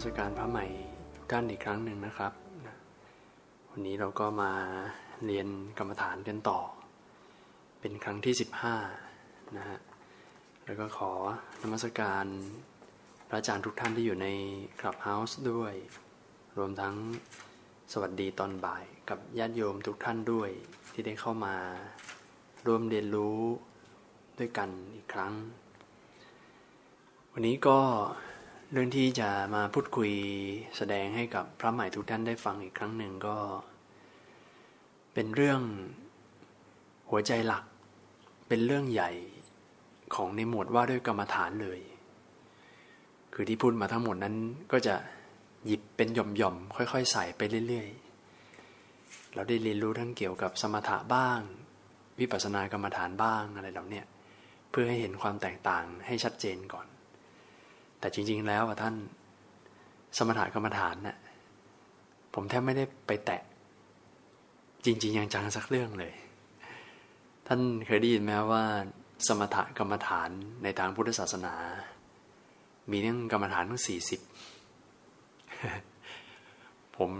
มัสการพระใหม่ทุกท่านอีกครั้งหนึ่งนะครับ วันนี้เราก็มาเรียนกรรมฐานกันต่อ เป็นครั้งที่ 15นะฮะ แล้วก็ขอนมัสการพระอาจารย์ทุกท่านที่อยู่ในคลับเฮาส์ด้วย รวมทั้งสวัสดีตอนบ่ายกับญาติโยมทุกท่านด้วยที่ได้เข้ามาร่วมเรียนรู้ด้วยกันอีกครั้ง วันนี้ก็ เรื่องที่จะมาพูดคุยแสดงให้กับพระใหม่ทุกท่านได้ฟังอีกครั้งหนึ่งก็ เป็นเรื่องหัวใจหลัก เป็นเรื่องใหญ่ของในหมวดว่าด้วยกรรมฐานเลย คือที่พูดมาทั้งหมดนั้นก็จะหยิบเป็นหย่อมๆค่อยๆใส่ไปเรื่อยๆ เราได้เรียนรู้ทั้งเกี่ยวกับสมถะบ้าง วิปัสสนากรรมฐานบ้างอะไรเหล่านี้เพื่อให้เห็นความแตกต่างให้ชัดเจนก่อน แต่จริง ๆ แล้วท่านสมถะกรรมฐานนะ่ะผมแทบไม่ได้ไปแตะ จริง ๆ ยังจังสักเรื่องเลย ท่านเคยได้ยินไหมว่า สมถะกรรมฐานในทางพุทธศาสนา มีเรื่องกรรมฐานทั้งสี่สิบผม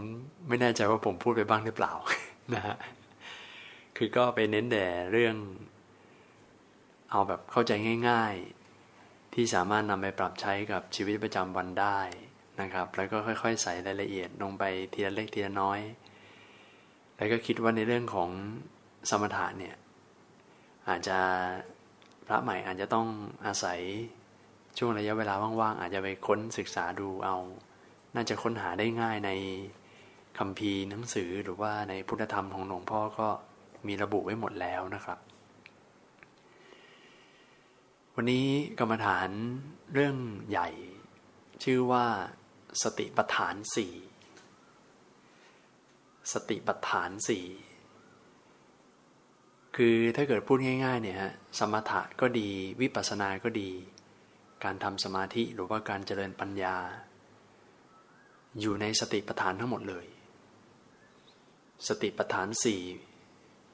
ไม่แน่ใจว่าผมพูดไปบ้างหรือเปล่านะฮะคือก็ไปเน้นแต่เรื่อง เอาแบบเข้าใจง่าย ที่สามารถนำไปปรับใช้กับชีวิตประจำวันได้นะครับ แล้วก็ค่อยๆ ใส่รายละเอียดลงไปทีละเล็กทีละน้อย แล้วก็คิดว่าในเรื่องของสมถะเนี่ยอาจจะพระใหม่อาจจะต้องอาศัยช่วงระยะเวลาว่างๆอาจจะไปค้นศึกษาดูเอา น่าจะค้นหาได้ง่ายในคำพีหนังสือหรือว่าในพุทธธรรมของหลวงพ่อก็มีระบุไว้หมดแล้วนะครับ วันนี้กรรมฐานเรื่องใหญ่ ชื่อว่า สติปัฏฐานสี่สติปัฏฐานสี่คือถ้าเกิดพูดง่ายๆเนี่ยฮะสมถะก็ดีวิปัสสนาก็ดี การทำสมาธิหรือว่าการเจริญปัญญา อยู่ในสติปัฏฐานทั้งหมดเลย สติปัฏฐานสี่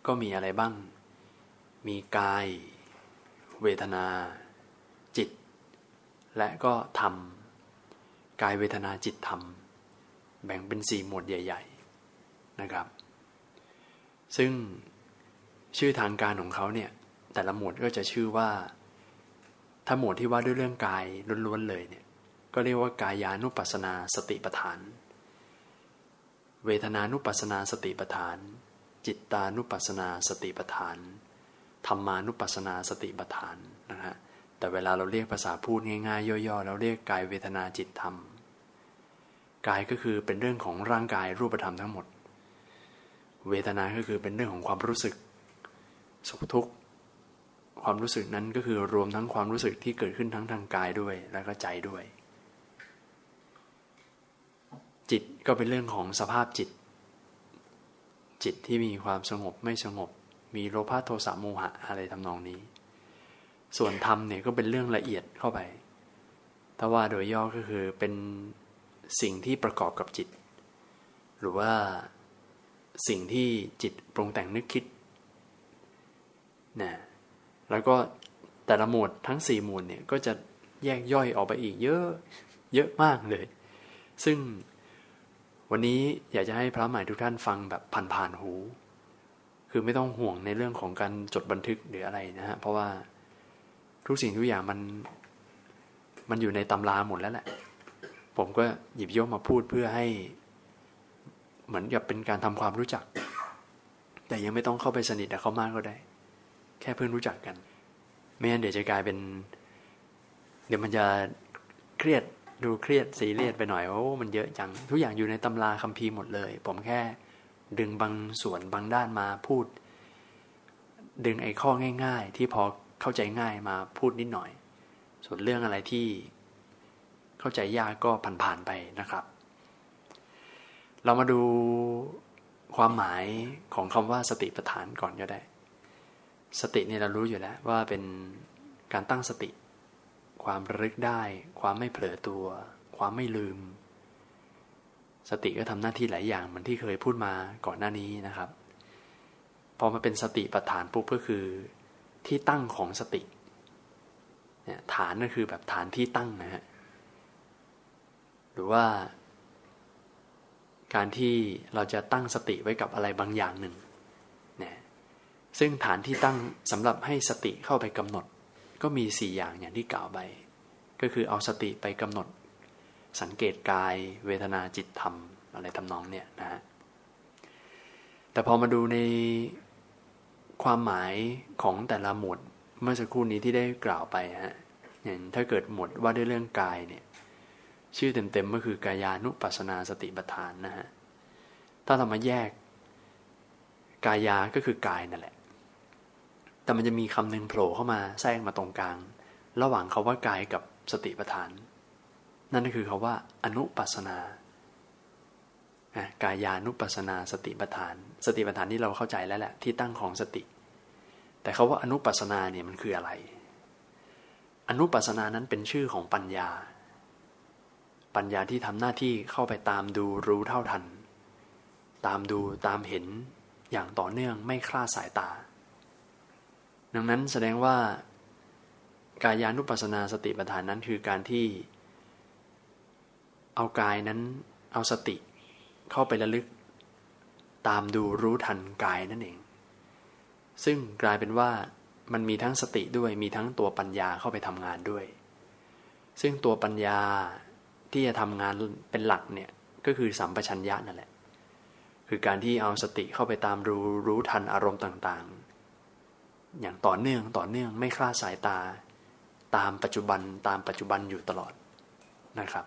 ก็มีอะไรบ้าง มีกาย เวทนา จิต และก็ธรรมกายเวทนาจิตธรรม แบ่งเป็นสี่หมวดใหญ่ ๆนะครับ ซึ่งชื่อทางการของเขาเนี่ย แต่ละหมวดก็จะชื่อว่า ถ้าหมวดที่ว่าด้วยเรื่องกายล้วนๆเลยเนี่ย ก็เรียกว่ากายานุปัสสนาสติปัฏฐาน เวทนานุปัสสนาสติปัฏฐาน จิตตานุปัสสนาสติปัฏฐาน ธรรมานุปัสสนาสติปัฏฐานนะฮะแต่เวลาเราเรียกภาษาพูดง่ายๆย่อๆเราเรียกกายเวทนาจิตธรรมกายก็คือเป็นเรื่องของร่างกายรูปธรรมทั้งหมด เวทนาก็คือเป็นเรื่องของความรู้สึกสุขทุกข์ความรู้สึกนั้นก็คือรวมทั้งความรู้สึกที่เกิดขึ้นทั้งทางกายด้วยแล้วก็ใจด้วย จิตก็เป็นเรื่องของสภาพจิต จิตที่มีความสงบไม่สงบ มีโลภะโทสะโมหะอะไรทำนองนี้ ส่วนธรรมเนี่ยก็เป็นเรื่องละเอียดเข้าไปถ้าว่าโดยย่อก็คือเป็นสิ่งที่ประกอบกับจิต หรือว่าสิ่งที่จิตปรุงแต่งนึกคิดนะแล้วก็แต่ละหมวดทั้งสี่หมวดเนี่ยก็จะแยกย่อยออกไปอีกเยอะเยอะมากเลย ซึ่งวันนี้อยากจะให้พระใหม่ทุกท่านฟังแบบผ่านๆหู คือไม่ต้องห่วงในเรื่องของการจดบันทึกหรืออะไรนะฮะเพราะว่าทุกสิ่งทุกอย่างมัน มันอยู่ในตำราหมดแล้วแหละ ผมก็หยิบยกมาพูดเพื่อให้ เหมือนกับเป็นการทำความรู้จัก แต่ยังไม่ต้องเข้าไปสนิทกับเขามากก็ได้ แค่เพื่อนรู้จักกัน ไม่งั้นเดี๋ยวจะกลายเป็น เดี๋ยวมันจะเครียดดูเครียดสีเรียดไปหน่อยโอ้มันเยอะจังทุกอย่างอยู่ในตำราคัมภีร์หมดเลย ผมแค่ ดึงบางส่วนบางด้านมาพูด ดึงไอ้ข้อง่าย ๆ ที่พอเข้าใจง่ายมาพูดนิดหน่อย ส่วนเรื่องอะไรที่เข้าใจยากก็ผ่านๆไปนะครับ เรามาดูความหมายของคำว่าสติปัฏฐานก่อนก็ได้ สติเนี่ยเรารู้อยู่แล้วว่าเป็นการตั้งสติ ความระลึกได้ ความไม่เผลอตัว ความไม่ลืม สติก็ทำหน้าที่หลายอย่างเหมือนที่เคยพูดมาก่อนหน้านี้นะครับ พอมาเป็นสติปัฏฐานปุ๊บก็คือที่ตั้งของสติเนี่ยฐานก็คือแบบฐานที่ตั้งนะฮะหรือว่า การที่เราจะตั้งสติไว้กับอะไรบางอย่างหนึ่งนะซึ่งฐานที่ตั้งสำหรับให้สติเข้าไปกำหนด ก็มีสี่อย่างอย่างที่กล่าวไปก็คือเอาสติไปกำหนด สังเกตกายเวทนาจิตธรรมอะไรทำนองเนี่ยนะฮะแต่พอมาดูในความหมายของแต่ละหมวดเมื่อสักครู่นี้ที่ได้กล่าวไปฮะอย่างถ้าเกิดหมวดว่าด้วยเรื่องกายเนี่ย ชื่อเต็มๆก็คือกายานุปัสนาสติปัฏฐานนะฮะถ้าเรามาแยก กายาก็คือกายนั่นแหละ แต่มันจะมีคำหนึ่งโผล่เข้ามาแทรกมาตรงกลาง ระหว่างคาว่ากายกับสติปัฏฐาน นั่นก็คือคาว่า อนุปัสนากายานุปัสนาสติปัฏฐาน สติปัฏฐานที่เราเข้าใจแล้วแหละที่ตั้งของสติ แต่เขาว่าอนุปัสนาเนี่ยมันคืออะไร อนุปัสนานั้นเป็นชื่อของปัญญา ปัญญาที่ทำหน้าที่เข้าไปตามดูรู้เท่าทัน ตามดูตามเห็นอย่างต่อเนื่องไม่คลาดสายตา ดังนั้นแสดงว่ากายานุปัสนาสติปัฏฐานนั้นคือการที่ เอากายนั้นเอาสติเข้าไประลึก ตามดูรู้ทันกายนั่นเอง ซึ่งกลายเป็นว่ามันมีทั้งสติด้วยมีทั้งตัวปัญญาเข้าไปทำงานด้วย ซึ่งตัวปัญญาที่จะทำงานเป็นหลักเนี่ยก็คือสัมปชัญญะนั่นแหละ คือการที่เอาสติเข้าไปตามรู้รู้ทันอารมณ์ต่างๆ อย่างต่อเนื่องต่อเนื่องไม่คลาดสายตา ตามปัจจุบันตามปัจจุบันอยู่ตลอดนะครับ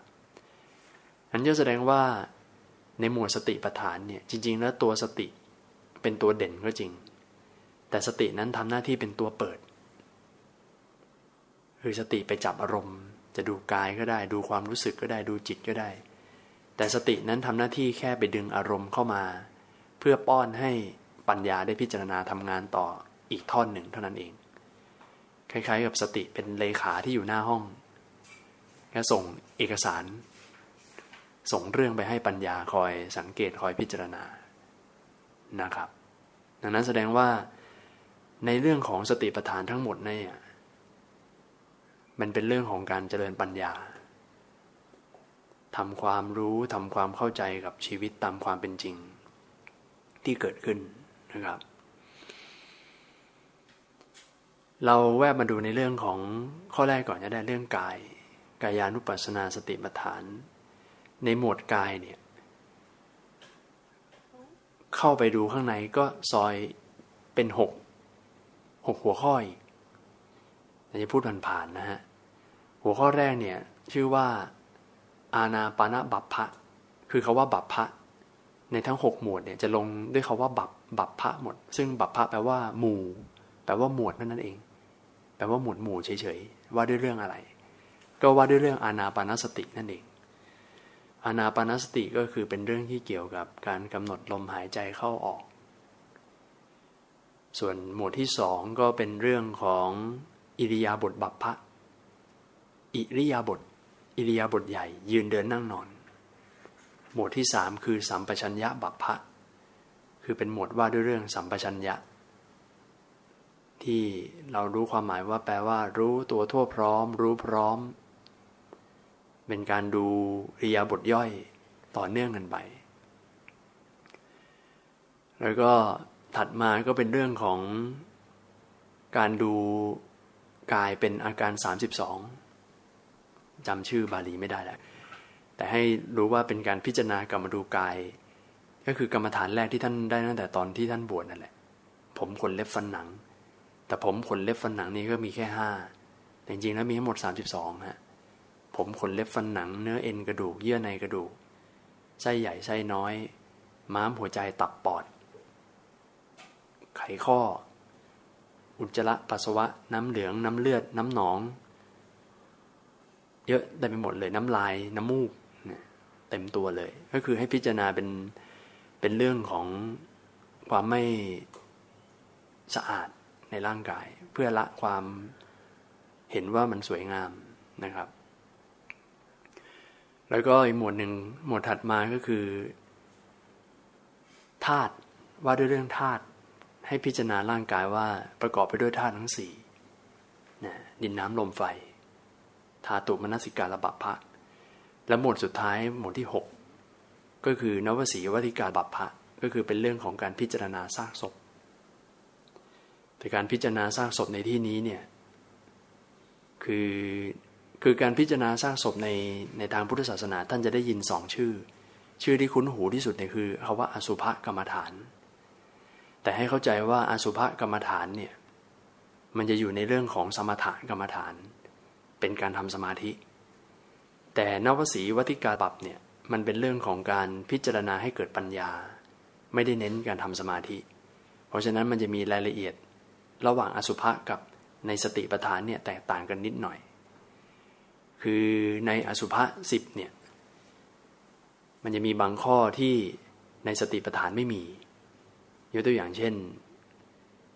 อันนี้แสดงว่าในหมวดสติปัฏฐานเนี่ยจริง ๆ แล้วตัวสติเป็นตัวเด่นก็จริง แต่สตินั้นทำหน้าที่เป็นตัวเปิด คือสติไปจับอารมณ์ จะดูกายก็ได้ ดูความรู้สึกก็ได้ดูจิตก็ได้ แต่สตินั้นทำหน้าที่แค่ไปดึงอารมณ์เข้ามา เพื่อป้อนให้ปัญญาได้พิจารณาทำงานต่ออีกท่อนหนึ่งเท่านั้นเอง คล้ายๆ กับสติเป็นเลขาที่อยู่หน้าห้องแค่ส่งเอกสาร ส่งเรื่องไปให้ปัญญาคอยสังเกตคอยพิจารณานะครับ ดังนั้นแสดงว่าในเรื่องของสติปัฏฐานทั้งหมดเนี่ยมันเป็นเรื่องของการเจริญปัญญาทำความรู้ทำความเข้าใจกับชีวิตตามความเป็นจริง ที่เกิดขึ้นนะครับ เราแวบมาดูในเรื่องของข้อแรกก่อนจะได้เรื่องกาย กายานุปัสสนาสติปัฏฐาน ในหมวดกายเนี่ย เข้าไปดูข้างในก็ซอยเป็นหกหกหัวข้ออีกจะพูดผ่านๆนะฮะ หัวข้อแรกเนี่ย ชื่อว่า อาณาปานะบัพพะ คือคาว่าบัพพะ ในทั้งหกหมวดเนี่ยจะลงด้วยคาว่าบัพบัพพะหมด ซึ่งบัพพะแปลว่า หมู่ แปลว่าหมวดนั่นนั่นเอง แปลว่าหมวดหมู่เฉยๆว่าด้วยเรื่องอะไร ก็ว่าด้วยเรื่องอาณาปานสตินั่นเอง อานาปานสติก็คือเป็นเรื่องที่เกี่ยวกับการกำหนดลมหายใจเข้าออก ส่วนหมวดที่สองก็เป็นเรื่องของอิริยาบถบัพพะ อิริยาบถอิริยาบถใหญ่ ยืนเดินนั่งนอน หมวดที่สามคือสัมปชัญญะบัพพะ คือเป็นหมวดว่าด้วยเรื่องสัมปชัญญะ ที่เรารู้ความหมายว่าแปลว่า รู้ตัวทั่วพร้อม รู้พร้อม เป็นการดูริยาบทย่อยต่อเนื่องกันไป แล้วก็ถัดมาก็เป็นเรื่องของการดูกายเป็นอาการ 32จำชื่อบาลีไม่ได้แล้วแต่ให้รู้ว่าเป็นการพิจารณากรรมดูกาย ก็คือกรรมฐานแรกที่ท่านได้ตั้งแต่ตอนที่ท่านบวชนั่นแหละ ผมขนเล็บฟันหนัง แต่ผมขนเล็บฟันหนังนี้ก็มีแค่ห้าแต่จริงๆแล้วมีทั้งหมด 32ฮะ ผมขนเล็บฟันหนังเนื้อเอ็นกระดูกเยื่อในกระดูกไส้ใหญ่ไส้น้อย ม้ามหัวใจตับปอด ไขข้อ อุจจาระปัสสาวะ น้ำเหลืองน้ำเลือด น้ำหนอง เยอะได้ไปหมดเลยน้ำลายน้ำมูกเต็มตัวเลย ก็คือให้พิจารณาเป็นเป็นเรื่องของความไม่สะอาดในร่างกาย เพื่อละความเห็นว่ามันสวยงามนะครับ แล้วก็อีกหมวดหนึ่งหมวดถัดมาก็คือธาตุว่าด้วยเรื่องธาตุให้พิจารณาร่างกายว่าประกอบไปด้วยธาตุทั้งสี่นะดินน้ำลมไฟธาตุมนสิการะบัพพะ และหมวดสุดท้ายหมวดที่ 6 ก็คือนวสีวัติการบัพพะก็คือเป็นเรื่องของการพิจารณาซากศพ แต่การพิจารณาซากศพในที่นี้เนี่ยคือ คือการพิจารณาซากศพในในทางพุทธศาสนา ท่านจะได้ยินสองชื่อ ชื่อที่คุ้นหูที่สุดเนี่ยคือคาว่าอสุภกรรมฐาน แต่ให้เข้าใจว่าอสุภกรรมฐานเนี่ยมันจะอยู่ในเรื่องของสมถกรรมฐาน เป็นการทำสมาธิ แต่นวสีวัติกาบับเนี่ยมันเป็นเรื่องของการพิจารณาให้เกิดปัญญา ไม่ได้เน้นการทำสมาธิ เพราะฉะนั้นมันจะมีรายละเอียดระหว่างอสุภะกับในสติปัฏฐานเนี่ยแตกต่างกันนิดหน่อย คือในอสุภะสิบเนี่ย มันจะมีบางข้อที่ในสติปัฏฐานไม่มียกตัวอย่างเช่น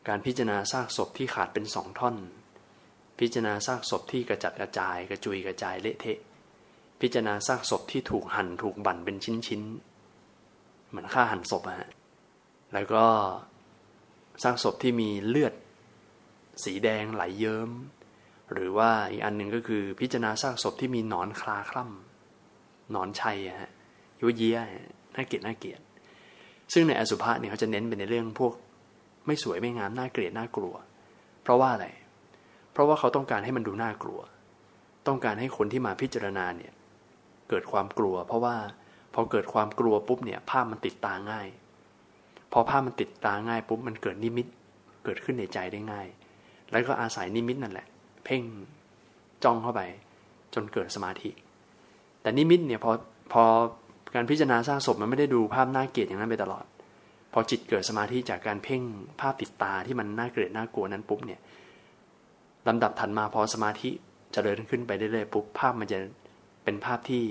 การพิจารณาซากศพที่ขาดเป็นสองท่อน พิจารณาซากศพที่กระจัดกระจาย กระจุยกระจายเละเทะ พิจารณาซากศพที่ถูกหั่นถูกบั่นเป็นชิ้นๆเหมือนฆ่าหั่นศพอะฮะแล้วก็ซากศพที่มีเลือด สีแดงไหลเยิม้ม หรือว่าอีกอันหนึ่งก็คือพิจารณาซากศพที่มีหนอนคลาคล่ำหนอนชัยอะฮะยุเยียน่าเกลียดน่าเกลียด ซึ่งในอสุภะเนี่ยเขาจะเน้นไปในเรื่องพวก ไม่สวยไม่งามน่าเกลียดน่ากลัว เพราะว่าอะไร เพราะว่าเขาต้องการให้มันดูน่ากลัว ต้องการให้คนที่มาพิจารณาเนี่ยเกิดความกลัว เพราะว่าพอเกิดความกลัวปุ๊บเนี่ยภาพมันติดตาง่าย พอภาพมันติดตาง่ายปุ๊บมันเกิดนิมิตเกิดขึ้นในใจได้ง่าย แล้วก็อาศัยนิมิตนั่นแหละ เพ่งจ้องเข้าไป จนเกิดสมาธิ แต่นิมิตเนี่ยพอพอการพิจารณาสร้างศพมันไม่ได้ดูภาพน่าเกลียดอย่างนั้นไปตลอด พอจิตเกิดสมาธิจากการเพ่งภาพติดตาที่มันน่าเกลียดน่ากลัวนั้นปุ๊บเนี่ยลำดับถัดมาพอสมาธิจเจริญขึ้นไปเรื่อยๆปุ๊บภาพมันจะเป็นภาพที่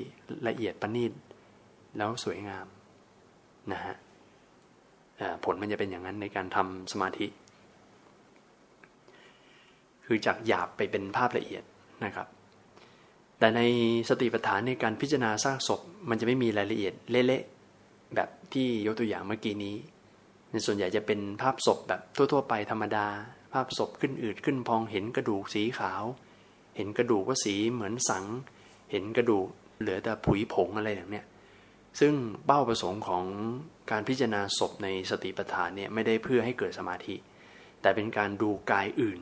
ละเอียดประณีตแล้วสวยงามนะฮะผลมันจะเป็นอย่างนั้นในการทำสมาธิ คือจากหยาบไปเป็นภาพละเอียดนะครับ แต่ในสติปัฏฐานในการพิจารณาสร้างศพ มันจะไม่มีรายละเอียดเละๆแบบที่ยกตัวอย่างเมื่อกี้นี้ในส่วนใหญ่จะเป็นภาพศพแบบทั่ว ๆ ไปธรรมดา ภาพศพขึ้นอืดขึ้นพองเห็นกระดูกสีขาว เห็นกระดูกว่าสีเหมือนสัง เห็นกระดูกเหลือแต่ผุยผงอะไรอย่างเนี้ยซึ่งเป้าประสงค์ของการพิจารณาศพในสติปัฏฐานเนี่ยไม่ได้เพื่อให้เกิดสมาธิ แต่เป็นการดูกายอื่น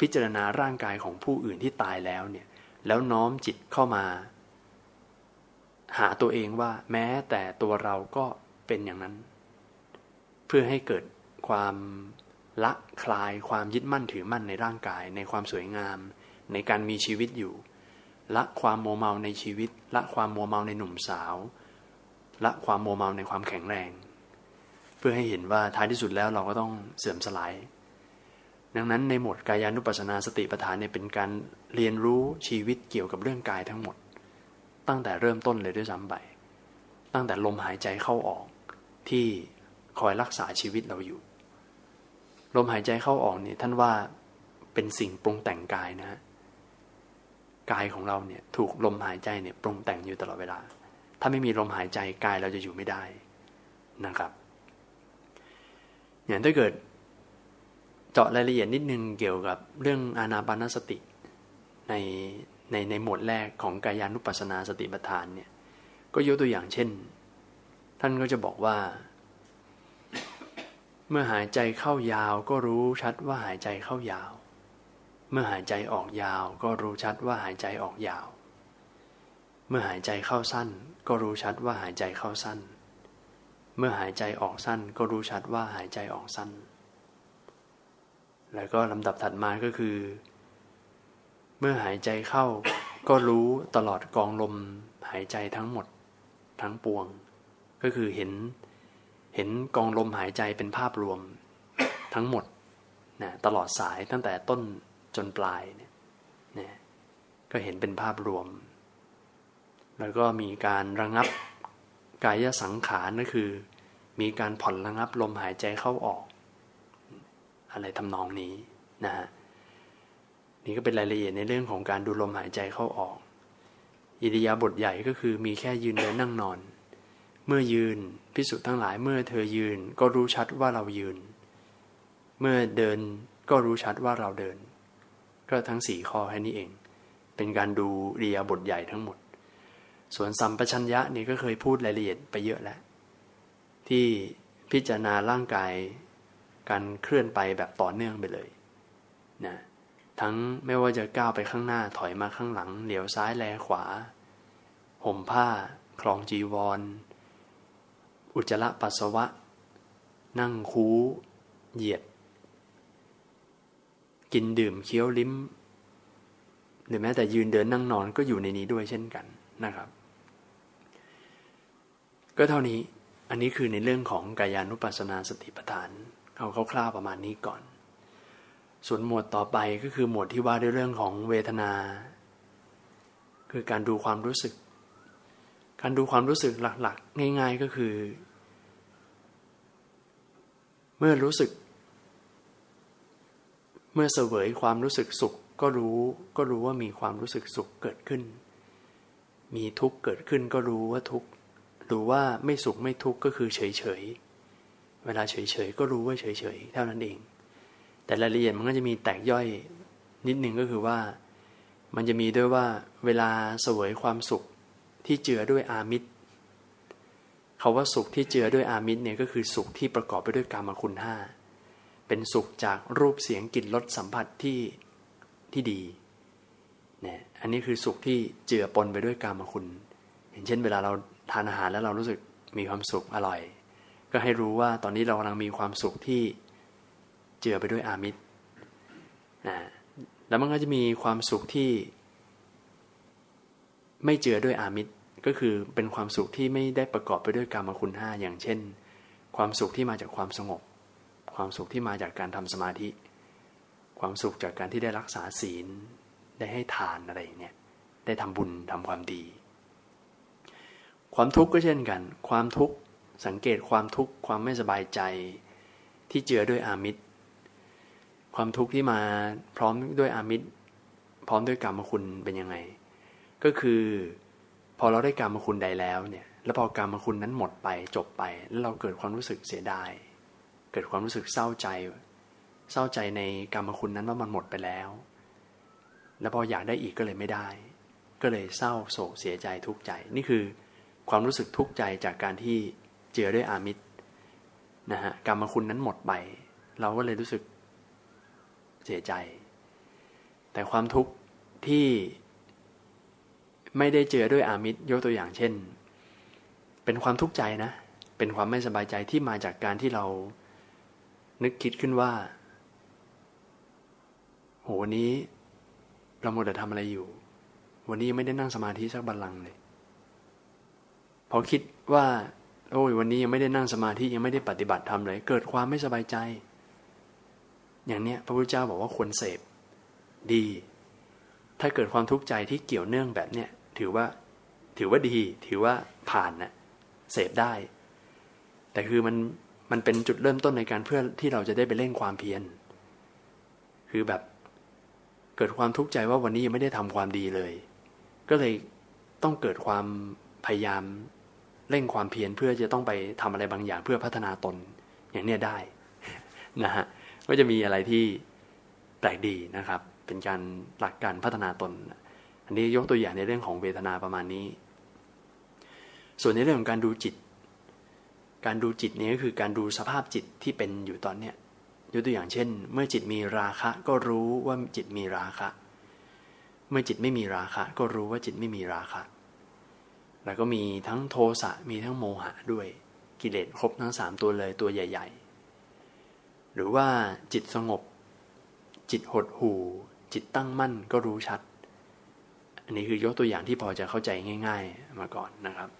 พิจารณาร่างกายของผู้อื่นที่ตายแล้วเนี่ย แล้วน้อมจิตเข้ามา หาตัวเองว่า แม้แต่ตัวเราก็เป็นอย่างนั้น เพื่อให้เกิดความละคลายความยึดมั่นถือมั่นในร่างกาย ในความสวยงาม ในการมีชีวิตอยู่ ละความโมเมาในชีวิต ละความโมเมาในหนุ่มสาว ละความโมเมาในความแข็งแรง เพื่อให้เห็นว่าท้ายที่สุดแล้วเราก็ต้องเสื่อมสลาย ดังนั้นในหมวดกายานุปัสสนาสติปัฏฐานเนี่ยเป็นการเรียนรู้ชีวิตเกี่ยวกับเรื่องกายทั้งหมด ตั้งแต่เริ่มต้นเลยด้วยซ้ำไปตั้งแต่ลมหายใจเข้าออกที่คอยรักษาชีวิตเราอยู่ ลมหายใจเข้าออกเนี่ยท่านว่าเป็นสิ่งปรุงแต่งกายนะฮะกายของเราเนี่ยถูกลมหายใจเนี่ยปรุงแต่งอยู่ตลอดเวลา ถ้าไม่มีลมหายใจกายเราจะอยู่ไม่ได้นะครับ อย่างถ้าเกิด เจาะรายละเอียดนิดนึงเกี่ยวกับเรื่องอานาปานสติในในในหมวดแรกของกายานุปัสสนาสติปัฏฐานเนี่ยก็ยกตัวอย่างเช่น ท่านก็จะบอกว่า เมื่อหายใจเข้ายาวก็รู้ชัดว่าหายใจเข้ายาว เมื่อหายใจออกยาวก็รู้ชัดว่าหายใจออกยาว เมื่อหายใจเข้าสั้น ก็รู้ชัดว่าหายใจเข้าสั้น เมื่อหายใจออกสั้นก็รู้ชัดว่าหายใจออกสั้น แล้วก็ลำดับถัดมาก็คือ เมื่อหายใจเข้า ก็รู้ตลอดกองลมหายใจทั้งหมดทั้งปวง ก็คือเห็นเห็นกองลมหายใจเป็นภาพรวมทั้งหมดนะตลอดสายตั้งแต่ต้นจนปลายเนี่ยนะก็เห็นเป็นภาพรวม แล้วก็มีการระงับกายสังขารนั่นคือ มีการผ่อนระงับลมหายใจเข้าออก อะไรทำนองนี้นะฮะนี่ก็เป็นรายละเอียดในเรื่องของการดูลมหายใจเข้าออก อิริยาบถใหญ่ก็คือมีแค่ยืนเดินนั่งนอน เมื่อยืนพิสุทั้งหลายเมื่อเธอยืนก็รู้ชัดว่าเรายืน เมื่อเดินก็รู้ชัดว่าเราเดิน ก็ทั้งสี่ข้อแค่นี้เอง เป็นการดูเรียบทใหญ่ทั้งหมด ส่วนสัมปชัญญะนี่ก็เคยพูดรายละเอียดไปเยอะแล้วที่พิจารณาร่างกาย การเคลื่อนไปแบบต่อเนื่องไปเลยนะทั้งไม่ว่าจะก้าวไปข้างหน้าถอยมาข้างหลัง เหลียวซ้ายแลขวา ห่มผ้า คลองจีวร อุจจาระปัสสาวะ นั่งคูเหยียด กินดื่มเคี้ยวลิ้ม หรือแม้แต่ยืนเดินนั่งนอนก็อยู่ในนี้ด้วยเช่นกันนะครับ ก็เท่านี้อันนี้คือในเรื่องของกายานุปัสสนาสติปัฏฐาน เอาคร่าวๆประมาณนี้ก่อน ส่วนหมวดต่อไปก็คือหมวดที่ว่าด้วยเรื่องของเวทนา คือการดูความรู้สึก การดูความรู้สึกหลักๆ ง่าย ๆก็คือ เมื่อรู้สึก เมื่อเสวยความรู้สึกสุขก็รู้ก็รู้ว่ามีความรู้สึกสุขเกิดขึ้น มีทุกข์เกิดขึ้นก็รู้ว่าทุกข์รู้ว่าไม่สุขไม่ทุกข์ก็คือเฉยๆ เวลาเฉยๆก็รู้ว่าเฉยๆเท่านั้นเอง แต่รายละเอียดมันก็จะมีแตกย่อยนิดหนึ่งก็คือว่า มันจะมีด้วยว่าเวลาเสวยความสุขที่เจือด้วยอามิตรคาว่าสุขที่เจือด้วยอามิตรเนี่ยก็คือสุขที่ประกอบไปด้วยกรรมคุณห้าเป็นสุขจากรูปเสียงกลิ่นรสสัมผัสที่ที่ดีเนี่ยอันนี้คือสุขที่เจือปนไปด้วยกรรมคุณอย่างเช่น เวลาเราทานอาหารแล้วเรารู้สึกมีความสุขอร่อย ก็ให้รู้ว่าตอนนี้เรากำลังมีความสุขที่เจือไปด้วยอามิตรนะแล้วมันก็จะมีความสุขที่ ไม่เจือด้วยอามิตรก็คือเป็นความสุขที่ไม่ได้ประกอบไปด้วยกรรมคุณห้าอย่างเช่น ความสุขที่มาจากความสงบ ความสุขที่มาจากการทำสมาธิ ความสุขจากการที่ได้รักษาศีล ได้ให้ทานอะไรเนี่ยได้ทำบุญทำความดี ความทุกข์ก็เช่นกัน ความทุกข์ สังเกตความทุกข์ความไม่สบายใจที่เจือด้วยอามิตร ความทุกข์ที่มาพร้อมด้วยอามิตร พร้อมด้วยกรรมคุณเป็นยังไง ก็คือพอเราได้กรรมคุณใดแล้วเนี่ยแล้วพอกรรมคุณนั้นหมดไปจบไป แล้วเราเกิดความรู้สึกเสียดายเกิดความรู้สึกเศร้าใจ เศร้าใจในกรรมคุณนั้นว่ามันหมดไปแล้ว แล้วพออยากได้อีกก็เลยไม่ได้ ก็เลยเศร้าโศกเสียใจทุกข์ใจ นี่คือความรู้สึกทุกข์ใจจากการที่ เจือด้วยอามิตรนะฮะกรรมคุณนั้นหมดไป เราก็เลยรู้สึกเสียใจ แต่ความทุกข์ที่ไม่ได้เจอด้วยอามิตรยกตัวอย่างเช่น เป็นความทุกข์ใจนะ เป็นความไม่สบายใจที่มาจากการที่เรานึกคิดขึ้นว่า โหวันนี้เราหมดแต่ทำอะไรอยู่ วันนี้ยังไม่ได้นั่งสมาธิสักบัลลังเลยพอคิดว่า โอ้ยวันนี้ยังไม่ได้นั่งสมาธิยังไม่ได้ปฏิบัติทำเลยเกิดความไม่สบายใจ อย่างเนี้ยพระพุทธเจ้าบอกว่าควรเสพดี ถ้าเกิดความทุกข์ใจที่เกี่ยวเนื่องแบบเนี้ยถือว่าถือว่าดี ถือว่าผ่านนะเสพได้ แต่คือมันมันเป็นจุดเริ่มต้นในการเพื่อที่เราจะได้ไปเล่นความเพียรคือแบบเกิดความทุกข์ใจว่าวันนี้ยังไม่ได้ทำความดีเลย ก็เลยต้องเกิดความพยายาม เร่งความเพียรเพื่อจะต้องไปทำอะไรบางอย่างเพื่อพัฒนาตนอย่างเนี้ยได้นะฮะก็จะมีอะไรที่แปลกดีนะครับ เป็นการหลักการพัฒนาตน อันนี้ยกตัวอย่างในเรื่องของเวทนาประมาณนี้ ส่วนในเรื่องของการดูจิต การดูจิตนี้ก็คือการดูสภาพจิตที่เป็นอยู่ตอนเนี้ยยกตัวอย่างเช่น เมื่อจิตมีราคะก็รู้ว่าจิตมีราคะ เมื่อจิตไม่มีราคะ ก็รู้ว่าจิตไม่มีราคะ แล้วก็มีทั้งโทสะมีทั้งโมหะด้วยกิเลสครบทั้งสามตัวเลยตัวใหญ่ ๆ หรือว่าจิตสงบ จิตหดหู่ จิตตั้งมั่นก็รู้ชัด อันนี้คือยกตัวอย่างที่พอจะเข้าใจง่าย ๆ มาก่อนนะครับ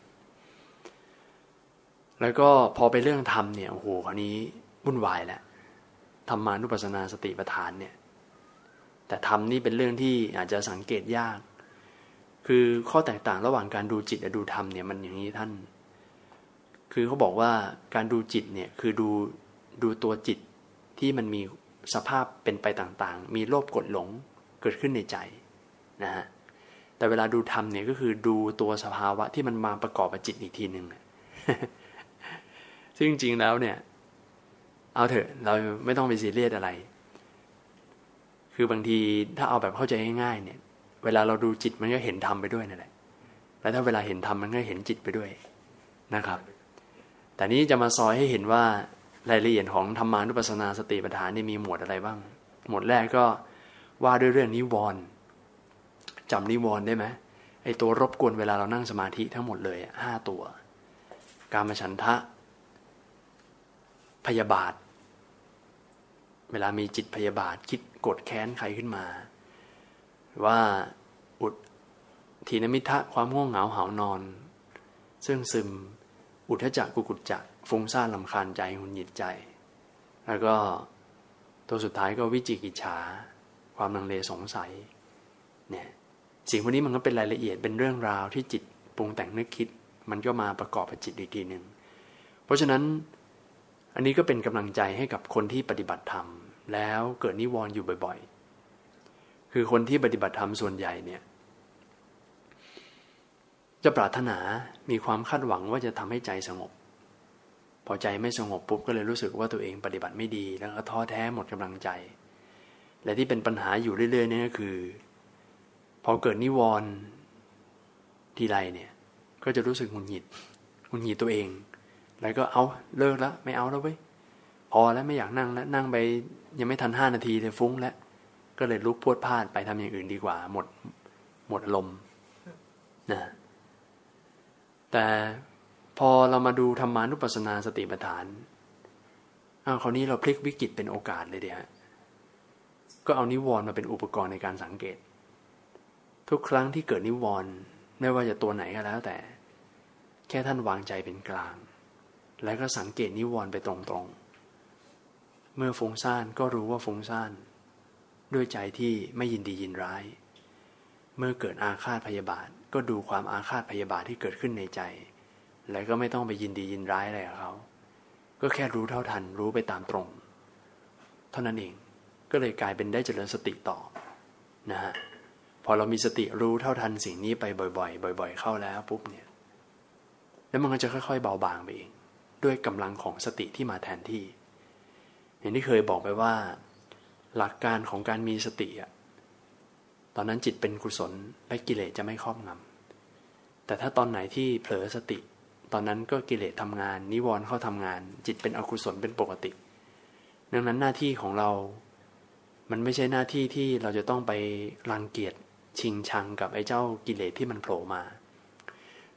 แล้วก็พอไปเรื่องธรรมเนี่ยโอ้โหคราวนี้วุ่นวายแหละธรรมานุปัสสนาสติปัฏฐานเนี่ย แต่ธรรมนี่เป็นเรื่องที่อาจจะสังเกตยาก คือข้อแตกต่างระหว่างการดูจิตและดูธรรมเนี่ยมันอย่างนี้ท่าน คือเขาบอกว่าการดูจิตเนี่ยคือดูดูตัวจิตที่มันมีสภาพเป็นไปต่างๆ มีโลภกดหลงเกิดขึ้นในใจนะฮะแต่เวลาดูธรรมเนี่ยก็คือดูตัวสภาวะที่มันมาประกอบกับจิตอีกทีหนึ่งซึ่งจริงๆแล้วเนี่ย เอาเถอะเราไม่ต้องไปซีเรียสอะไร คือบางทีถ้าเอาแบบเข้าใจง่ายๆเนี่ย เวลาเราดูจิตมันก็เห็นธรรมไปด้วยนั่นแหละแล้วถ้าเวลาเห็นธรรมมันก็เห็นจิตไปด้วยนะครับ แต่นี้จะมาซอยให้เห็นว่ารายละเอียดของธรรมานุปัสสนาสติปัฏฐานนี่มีหมวดอะไรบ้าง หมวดแรกก็ว่าด้วยเรื่องนิวรณ์จำนิวรณ์ได้ไหมไอตัวรบกวนเวลาเรานั่งสมาธิทั้งหมดเลยห้าตัว การมฉันทะ พยาบาท เวลามีจิตพยาบาทคิดกดแค้นใครขึ้นมา ว่า ทีนมิทะความง่วงเหงาหานอน ซึ่งซึม อุทจักกุกุจจักฟุ้งซ่านลำคาญใจหุนหิดใจ แล้วก็ตัวสุดท้ายก็วิจิกิจฉา ความลังเลสงสัย เนี่ยสิ่งพวกนี้มันก็เป็นรายละเอียดเป็นเรื่องราวที่จิตปรุงแต่งนึกคิด มันก็มาประกอบกับจิตอีกทีหนึ่งเพราะฉะนั้นอันนี้ก็เป็นกำลังใจให้กับคนที่ปฏิบัติธรรม แล้วเกิดนิวรณ์อยู่บ่อย ๆ คือคนที่ปฏิบัติธรรมส่วนใหญ่เนี่ย จะปรารถนามีความคาดหวังว่าจะทำให้ใจสงบ พอใจไม่สงบปุ๊บก็เลยรู้สึกว่าตัวเองปฏิบัติไม่ดี แล้วก็ท้อแท้หมดกำลังใจ และที่เป็นปัญหาอยู่เรื่อยๆนี่ก็คือ พอเกิดนิวรณ์ทีไรเนี่ย ก็จะรู้สึกหงุดหงิดหงุดหงิดตัวเอง แล้วก็เอาเลิกแล้วไม่เอาแล้วเว้ยพอแล้วไม่อยากนั่งแล้วนั่งไปยังไม่ทันห้านาทีเลยฟุ้งแล้วก็เลยลุกพวดพลาดไปทำอย่างอื่นดีกว่า หมดหมดลมนะ แต่พอเรามาดูธรรมานุปัสสนาสติปัฏฐานอ้าวคราวนี้เราพลิกวิกฤตเป็นโอกาสเลยเดียก็เอานิวรณ์มาเป็นอุปกรณ์ในการสังเกต ทุกครั้งที่เกิดนิวรณ์ไม่ว่าจะตัวไหนก็แล้ว แต่ แค่ท่านวางใจเป็นกลาง แล้วก็สังเกตนิวรณ์ไปตรงๆ เมื่อฟุ้งซ่านก็รู้ว่าฟุ้งซ่านด้วยใจที่ไม่ยินดียินร้าย เมื่อเกิดอาฆาตพยาบาท ก็ดูความอาฆาตพยาบาทที่เกิดขึ้นในใจ แล้วก็ไม่ต้องไปยินดียินร้ายอะไรกับเขาก็แค่รู้เท่าทันรู้ไปตามตรง เท่านั้นเองก็เลยกลายเป็นได้เจริญสติต่อนะฮะพอเรามีสติรู้เท่าทันสิ่งนี้ไปบ่อยๆ บ่อย ๆ เข้าแล้วปุ๊บเนี่ย แล้วมันก็จะค่อย ๆ เบาบางไปเอง ด้วยกำลังของสติที่มาแทนที่ อย่างที่เคยบอกไปว่า หลักการของการมีสติอะตอนนั้นจิตเป็นกุศลและกิเลสจะไม่ครอบงำ แต่ถ้าตอนไหนที่เผลอสติ ตอนนั้นก็กิเลสทำงาน นิวรณ์เข้าทำงาน จิตเป็นอกุศลเป็นปกติ ดังนั้นหน้าที่ของเรา มันไม่ใช่หน้าที่ที่เราจะต้องไปรังเกียจชิงชังกับไอ้เจ้ากิเลสที่มันโผล่มา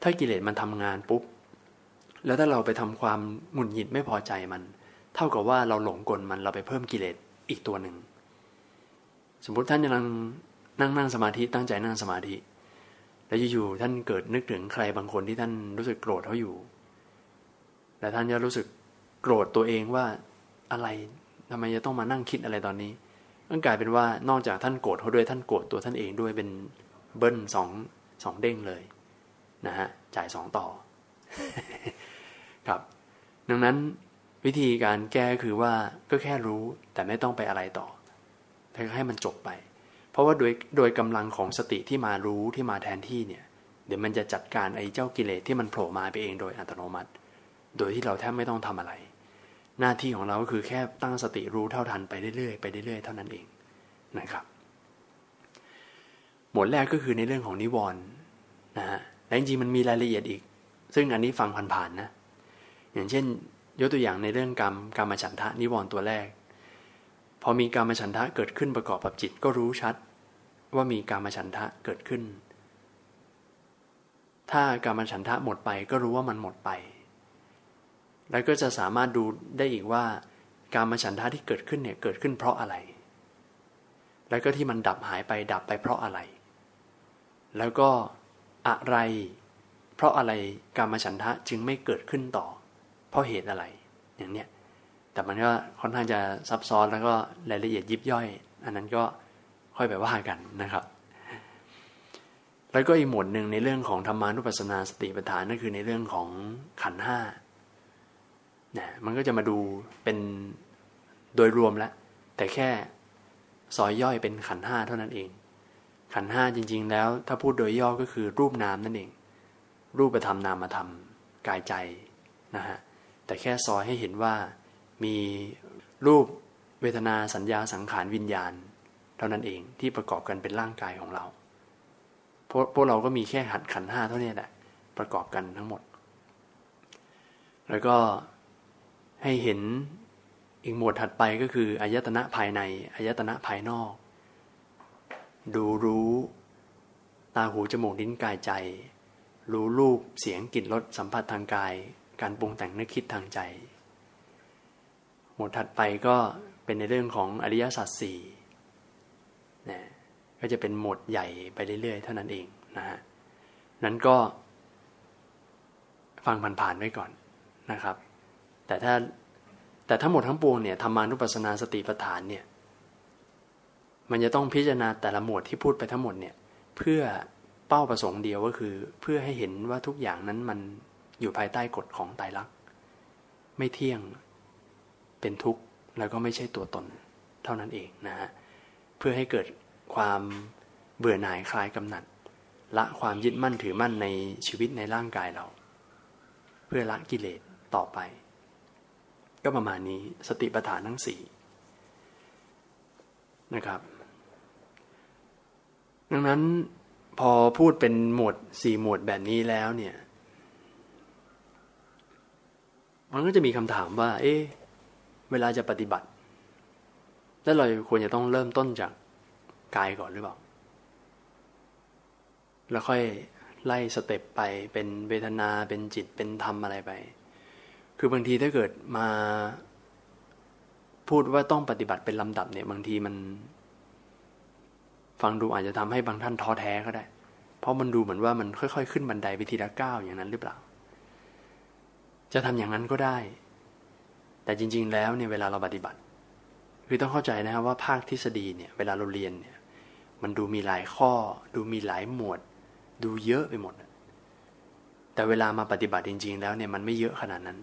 ถ้ากิเลสมันทำงานปุ๊บ แล้วถ้าเราไปทำความหงุดหงิดไม่พอใจมัน เท่ากับว่าเราหลงกลมันเราไปเพิ่มกิเลสอีกตัวหนึ่ง สมมติท่านกำลังนั่งนั่งสมาธิตั้งใจนั่งสมาธิ แล้วอยู่ๆท่านเกิดนึกถึงใครบางคนที่ท่านรู้สึกโกรธเขาอยู่ และท่านจะรู้สึกโกรธตัวเองว่าอะไรทำไมจะต้องมานั่งคิดอะไรตอนนี้มันกลายเป็นว่านอกจากท่านโกรธเขาด้วยท่านโกรธตัวท่านเองด้วยเป็นเบิ้ลสองสองเด้งเลยนะฮะจ่ายสองต่อ ครับ ดังนั้นวิธีการแก้คือว่าก็แค่รู้แต่ไม่ต้องไปอะไรต่อแต่ให้มันจบไป ราะว่าโดยโดยกำลังของสติที่มารู้ที่มาแทนที่เนี่ย เดี๋ยวมันจะจัดการไอ้เจ้ากิเลสที่มันโผล่มาไปเองโดยอัตโนมัติ โดยที่เราแทบไม่ต้องทำอะไร หน้าที่ของเราก็คือแค่ตั้งสติรู้เท่าทันไปเรื่อยๆไปเรื่อยๆเท่านั้นเองนะครับ หมวดแรกก็คือในเรื่องของนิวรณ์นะฮะและจริงๆมันมีรายละเอียดอีก ซึ่งอันนี้ฟังผ่านๆนะ อย่างเช่น ยกตัวอย่างในเรื่องกรรมกรรมฉันทะนิวรณ์ตัวแรก พอมีการมฉันทะเกิดขึ้นประกอบกับจิตก็รู้ชัด ว่ามีการมฉันทะเกิดขึ้น ถ้าการมฉันทะหมดไปก็รู้ว่ามันหมดไป แล้วก็จะสามารถดูได้อีกว่า การมฉันทะที่เกิดขึ้นเนี่ยเกิดขึ้นเพราะอะไร แล้วก็ที่มันดับหายไปดับไปเพราะอะไร แล้วก็อะไร เพราะอะไรการมฉันทะจึงไม่เกิดขึ้นต่อ เพราะเหตุอะไร อย่างเนี้ยแต่มันก็ค่อนข้างจะซับซ้อนแล้วก็รายละเอียดยิบย่อย อันนั้นก็ ค่อยไปว่ากันนะครับ แล้วก็อีกหมวดหนึ่งในเรื่องของธรรมานุปัสสนาสติปัฏฐานนั่นคือในเรื่องของขันห้านี่ยมันก็จะมาดูเป็นโดยรวมแล้วแต่แค่ซอยย่อยเป็นขันห้าเท่านั้นเอง ขันห้าจริง ๆ แล้ว ถ้าพูดโดยย่อก็คือรูปนามนั่นเอง รูปธรรมนามธรรมกายใจนะฮะแต่แค่ซอยให้เห็นว่ามีรูปเวทนาสัญญาสังขารวิญญาณ เท่านั้นเองที่ประกอบกันเป็นร่างกายของเราเพราะพวกเราก็มีแค่หัดขันห้าเท่านี้แหละประกอบกันทั้งหมด แล้วก็ให้เห็นอีกหมวดถัดไปก็คืออายตนะภายในอายตนะภายนอก ดูรู้ตาหูจมูกลิ้นกายใจ รู้รูปเสียงกลิ่นรสสัมผัสทางกาย การปรุงแต่งนึกคิดทางใจ หมวดถัดไปก็เป็นในเรื่องของอริยสัจสี่ ก็จะเป็นหมวดใหญ่ไปเรื่อยๆ เท่านั้นเองนะฮะนั้นก็ ฟังผ่านๆไว้ก่อนนะครับ แต่ถ้าแต่ทั้งหมดทั้งปวงเนี่ยธรรมานุปัสสนาสติปัฏฐานเนี่ย มันจะต้องพิจารณาแต่ละหมวดที่พูดไปทั้งหมดเนี่ย เพื่อเป้าประสงค์เดียวก็คือ เพื่อให้เห็นว่าทุกอย่างนั้นมันอยู่ภายใต้กฎของไตรลักษณ์ไม่เที่ยงเป็นทุกข์แล้วก็ไม่ใช่ตัวตนเท่านั้นเองนะฮะเพื่อให้เกิด ความเบื่อหน่ายคลายกำหนัด ละความยึดมั่นถือมั่นในชีวิตในร่างกายเรา เพื่อละกิเลสต่อไป ก็ประมาณนี้สติปัฏฐานทั้งสี่นะครับดังนั้นพอพูดเป็นหมวดสี่หมวดแบบนี้แล้วเนี่ย มันก็จะมีคำถามว่า เอ๊ะเวลาจะปฏิบัติ แล้วเราควรจะต้องเริ่มต้นจาก กายก่อนหรือเปล่า แล้วค่อยไล่สเต็ปไปเป็นเวทนาเป็นจิตเป็นธรรมอะไรไป คือบางทีถ้าเกิดมา พูดว่าต้องปฏิบัติเป็นลำดับเนี่ย บางทีมัน ฟังดูอาจจะทำให้บางท่านท้อแท้ก็ได้ เพราะมันดูเหมือนว่ามันค่อยๆ ขึ้นบันไดไปทีละก้าวอย่างนั้นหรือเปล่า จะทำอย่างนั้นก็ได้ แต่จริง ๆ แล้วเนี่ยเวลาเราปฏิบัติ คือต้องเข้าใจนะครับว่าภาคทฤษฎีเนี่ย เวลาเราเรียนเนี่ย มันดูมีหลายข้อ ดูมีหลายหมวด ดูเยอะไปหมด แต่เวลามาปฏิบัติจริง ๆ แล้วเนี่ยมันไม่เยอะขนาดนั้น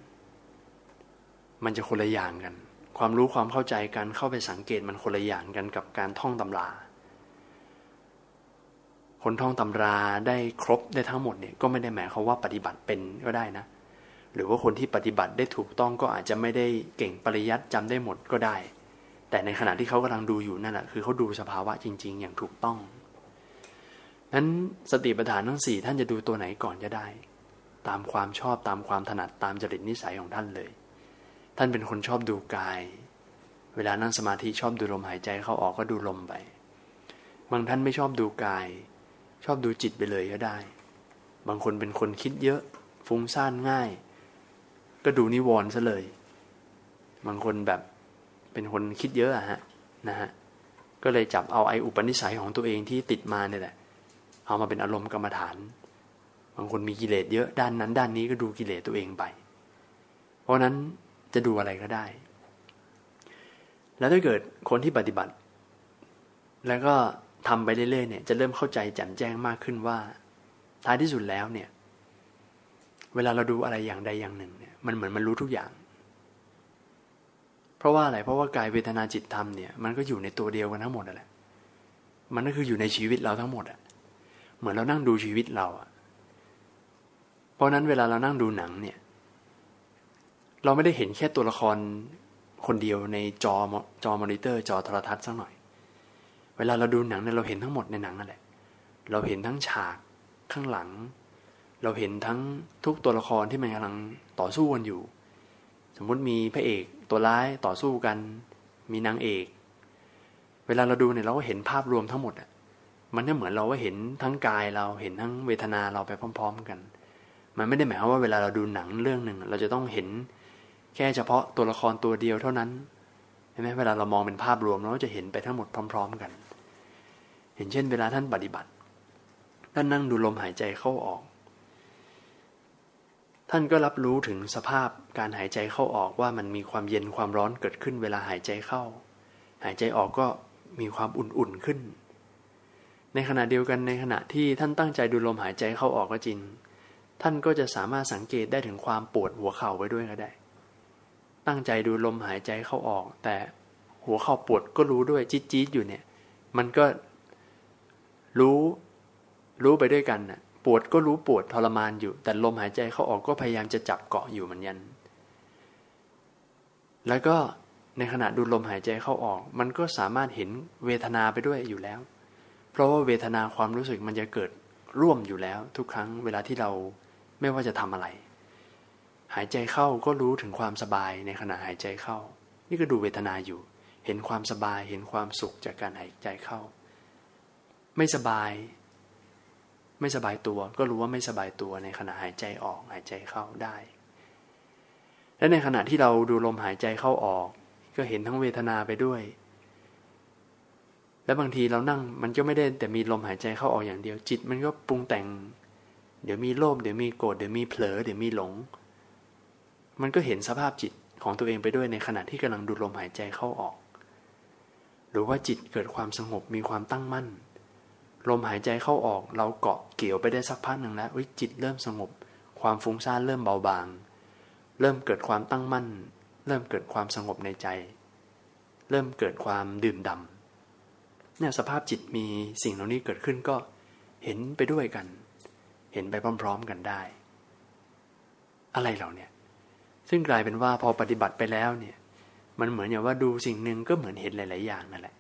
มันจะคนละอย่างกัน ความรู้ความเข้าใจการเข้าไปสังเกตมันคนละอย่างกันกับการท่องตำรา คนท่องตำราได้ครบได้ทั้งหมดเนี่ยก็ไม่ได้หมายความว่าปฏิบัติเป็นก็ได้นะ หรือว่าคนที่ปฏิบัติได้ถูกต้องก็อาจจะไม่ได้เก่งปริยัติจำได้หมดก็ได้ แต่ในขณะที่เขากำลังดูอยู่นั่นแหละคือเขาดูสภาวะจริง ๆ อย่างถูกต้องนั้นสติปัฏฐานทั้งสี่ท่านจะดูตัวไหนก่อนจะได้ ตามความชอบตามความถนัดตามจริตนิสัยของท่านเลย ท่านเป็นคนชอบดูกาย เวลานั่งสมาธิชอบดูลมหายใจเข้าออกก็ดูลมไป บางท่านไม่ชอบดูกาย ชอบดูจิตไปเลยก็ได้ บางคนเป็นคนคิดเยอะ ฟุ้งซ่านง่าย ก็ดูนิวรณ์ซะเลย บางคนแบบ เป็นคนคิดเยอะอะฮะนะฮะก็เลยจับเอาไออุปนิสัยของตัวเองที่ติดมาเนี่ยแหละ เอามาเป็นอารมณ์กรรมฐาน บางคนมีกิเลสเยอะด้านนั้น ด้านนี้ก็ดูกิเลสตัวเองไป เพราะนั้นจะดูอะไรก็ได้ แล้วถ้าเกิดคนที่ปฏิบัติ แล้วก็ทำไปเรื่อยๆเนี่ยจะเริ่มเข้าใจแจ่มแจ้งมากขึ้นว่า ท้ายที่สุดแล้วเนี่ย เวลาเราดูอะไรอย่างใดอย่างหนึ่งเนี่ยมันเหมือนมันรู้ทุกอย่าง เพราะว่าอะไรเพราะว่ากายเวทนาจิตธรรมเนี่ยมันก็อยู่ในตัวเดียวกันทั้งหมดนั่นแหละมันก็คืออยู่ในชีวิตเราทั้งหมดอะเหมือนเรานั่งดูชีวิตเราอะเพราะนั้นเวลาเรานั่งดูหนังเนี่ย เราไม่ได้เห็นแค่ตัวละครคนเดียวในจอจอมอนิเตอร์ จอโทรทัศน์สักหน่อย เวลาเราดูหนังเนี่ยเราเห็นทั้งหมดในหนังนั่นแหละ เราเห็นทั้งฉากข้างหลัง เราเห็นทั้งทุกตัวละครที่มันกำลังต่อสู้กันอยู่ สมมุติมีพระเอก ตัวร้ายต่อสู้กัน มีนางเอก เวลาเราดูเนี่ยเราก็เห็นภาพรวมทั้งหมดอะมันก็เหมือนเราว่าเห็นทั้งกายเราเห็นทั้งเวทนาเราไปพร้อม ๆ กัน มันไม่ได้หมายความว่าเวลาเราดูหนังเรื่องหนึ่งเราจะต้องเห็นแค่เฉพาะตัวละครตัวเดียวเท่านั้นใช่ไหมเวลาเรามองเป็นภาพรวมเราจะเห็นไปทั้งหมดพร้อม ๆ กัน เห็นเช่น เวลาท่านปฏิบัติท่านนั่งดูลมหายใจเข้าออก ท่านก็รับรู้ถึงสภาพการหายใจเข้าออกว่ามันมีความเย็นความร้อนเกิดขึ้นเวลาหายใจเข้า หายใจออกก็มีความอุ่นๆขึ้น ในขณะเดียวกันในขณะที่ท่านตั้งใจดูลมหายใจเข้าออกก็จริง ท่านก็จะสามารถสังเกตได้ถึงความปวดหัวเข่าไว้ด้วยก็ได้ ตั้งใจดูลมหายใจเข้าออก แต่หัวเข่าปวดก็รู้ด้วยจี๊ดจี๊ดอยู่เนี่ย มันก็รู้รู้ไปด้วยกันน่ะ ปวดก็รู้ปวดทรมานอยู่ แต่ลมหายใจเข้าออกก็พยายามจะจับเกาะอยู่เหมือนกันแล้วก็ในขณะดูลมหายใจเข้าออก มันก็สามารถเห็นเวทนาไปด้วยอยู่แล้ว เพราะว่าเวทนาความรู้สึกมันจะเกิดร่วมอยู่แล้ว ทุกครั้งเวลาที่เราไม่ว่าจะทำอะไร หายใจเข้าก็รู้ถึงความสบายในขณะหายใจเข้า นี่ก็ดูเวทนาอยู่ เห็นความสบายเห็นความสุขจากการหายใจเข้า ไม่สบาย ไม่สบายตัว ก็รู้ว่าไม่สบายตัวในขณะหายใจออกหายใจเข้าได้ และในขณะที่เราดูลมหายใจเข้าออก ก็เห็นทั้งเวทนาไปด้วย แล้วบางทีเรานั่งมันก็ไม่ได้แต่มีลมหายใจเข้าออกอย่างเดียว จิตมันก็ปรุงแต่ง เดี๋ยวมีโลภเดี๋ยวมีโกรธเดี๋ยวมีเผลอเดี๋ยวมีหลง มันก็เห็นสภาพจิตของตัวเองไปด้วยในขณะที่กำลังดูลมหายใจเข้าออก หรือว่าจิตเกิดความสงบมีความตั้งมั่น ลมหายใจเข้าออก เราเกาะเกี่ยวไปได้สักพักหนึ่งแล้วจิตเริ่มสงบ ความฟุ้งซ่านเริ่มเบาบาง เริ่มเกิดความตั้งมั่น เริ่มเกิดความสงบในใจ เริ่มเกิดความดื่มดำเนี่ยสภาพจิตมีสิ่งเหล่านี้เกิดขึ้นก็เห็นไปด้วยกัน เห็นไปพร้อม ๆกันได้ อะไรเหล่านี้ซึ่งกลายเป็นว่าพอปฏิบัติไปแล้วเนี่ย มันเหมือนอย่างว่าดูสิ่งหนึ่งก็เหมือนเห็นหลาย ๆ อย่างนั่นแหละ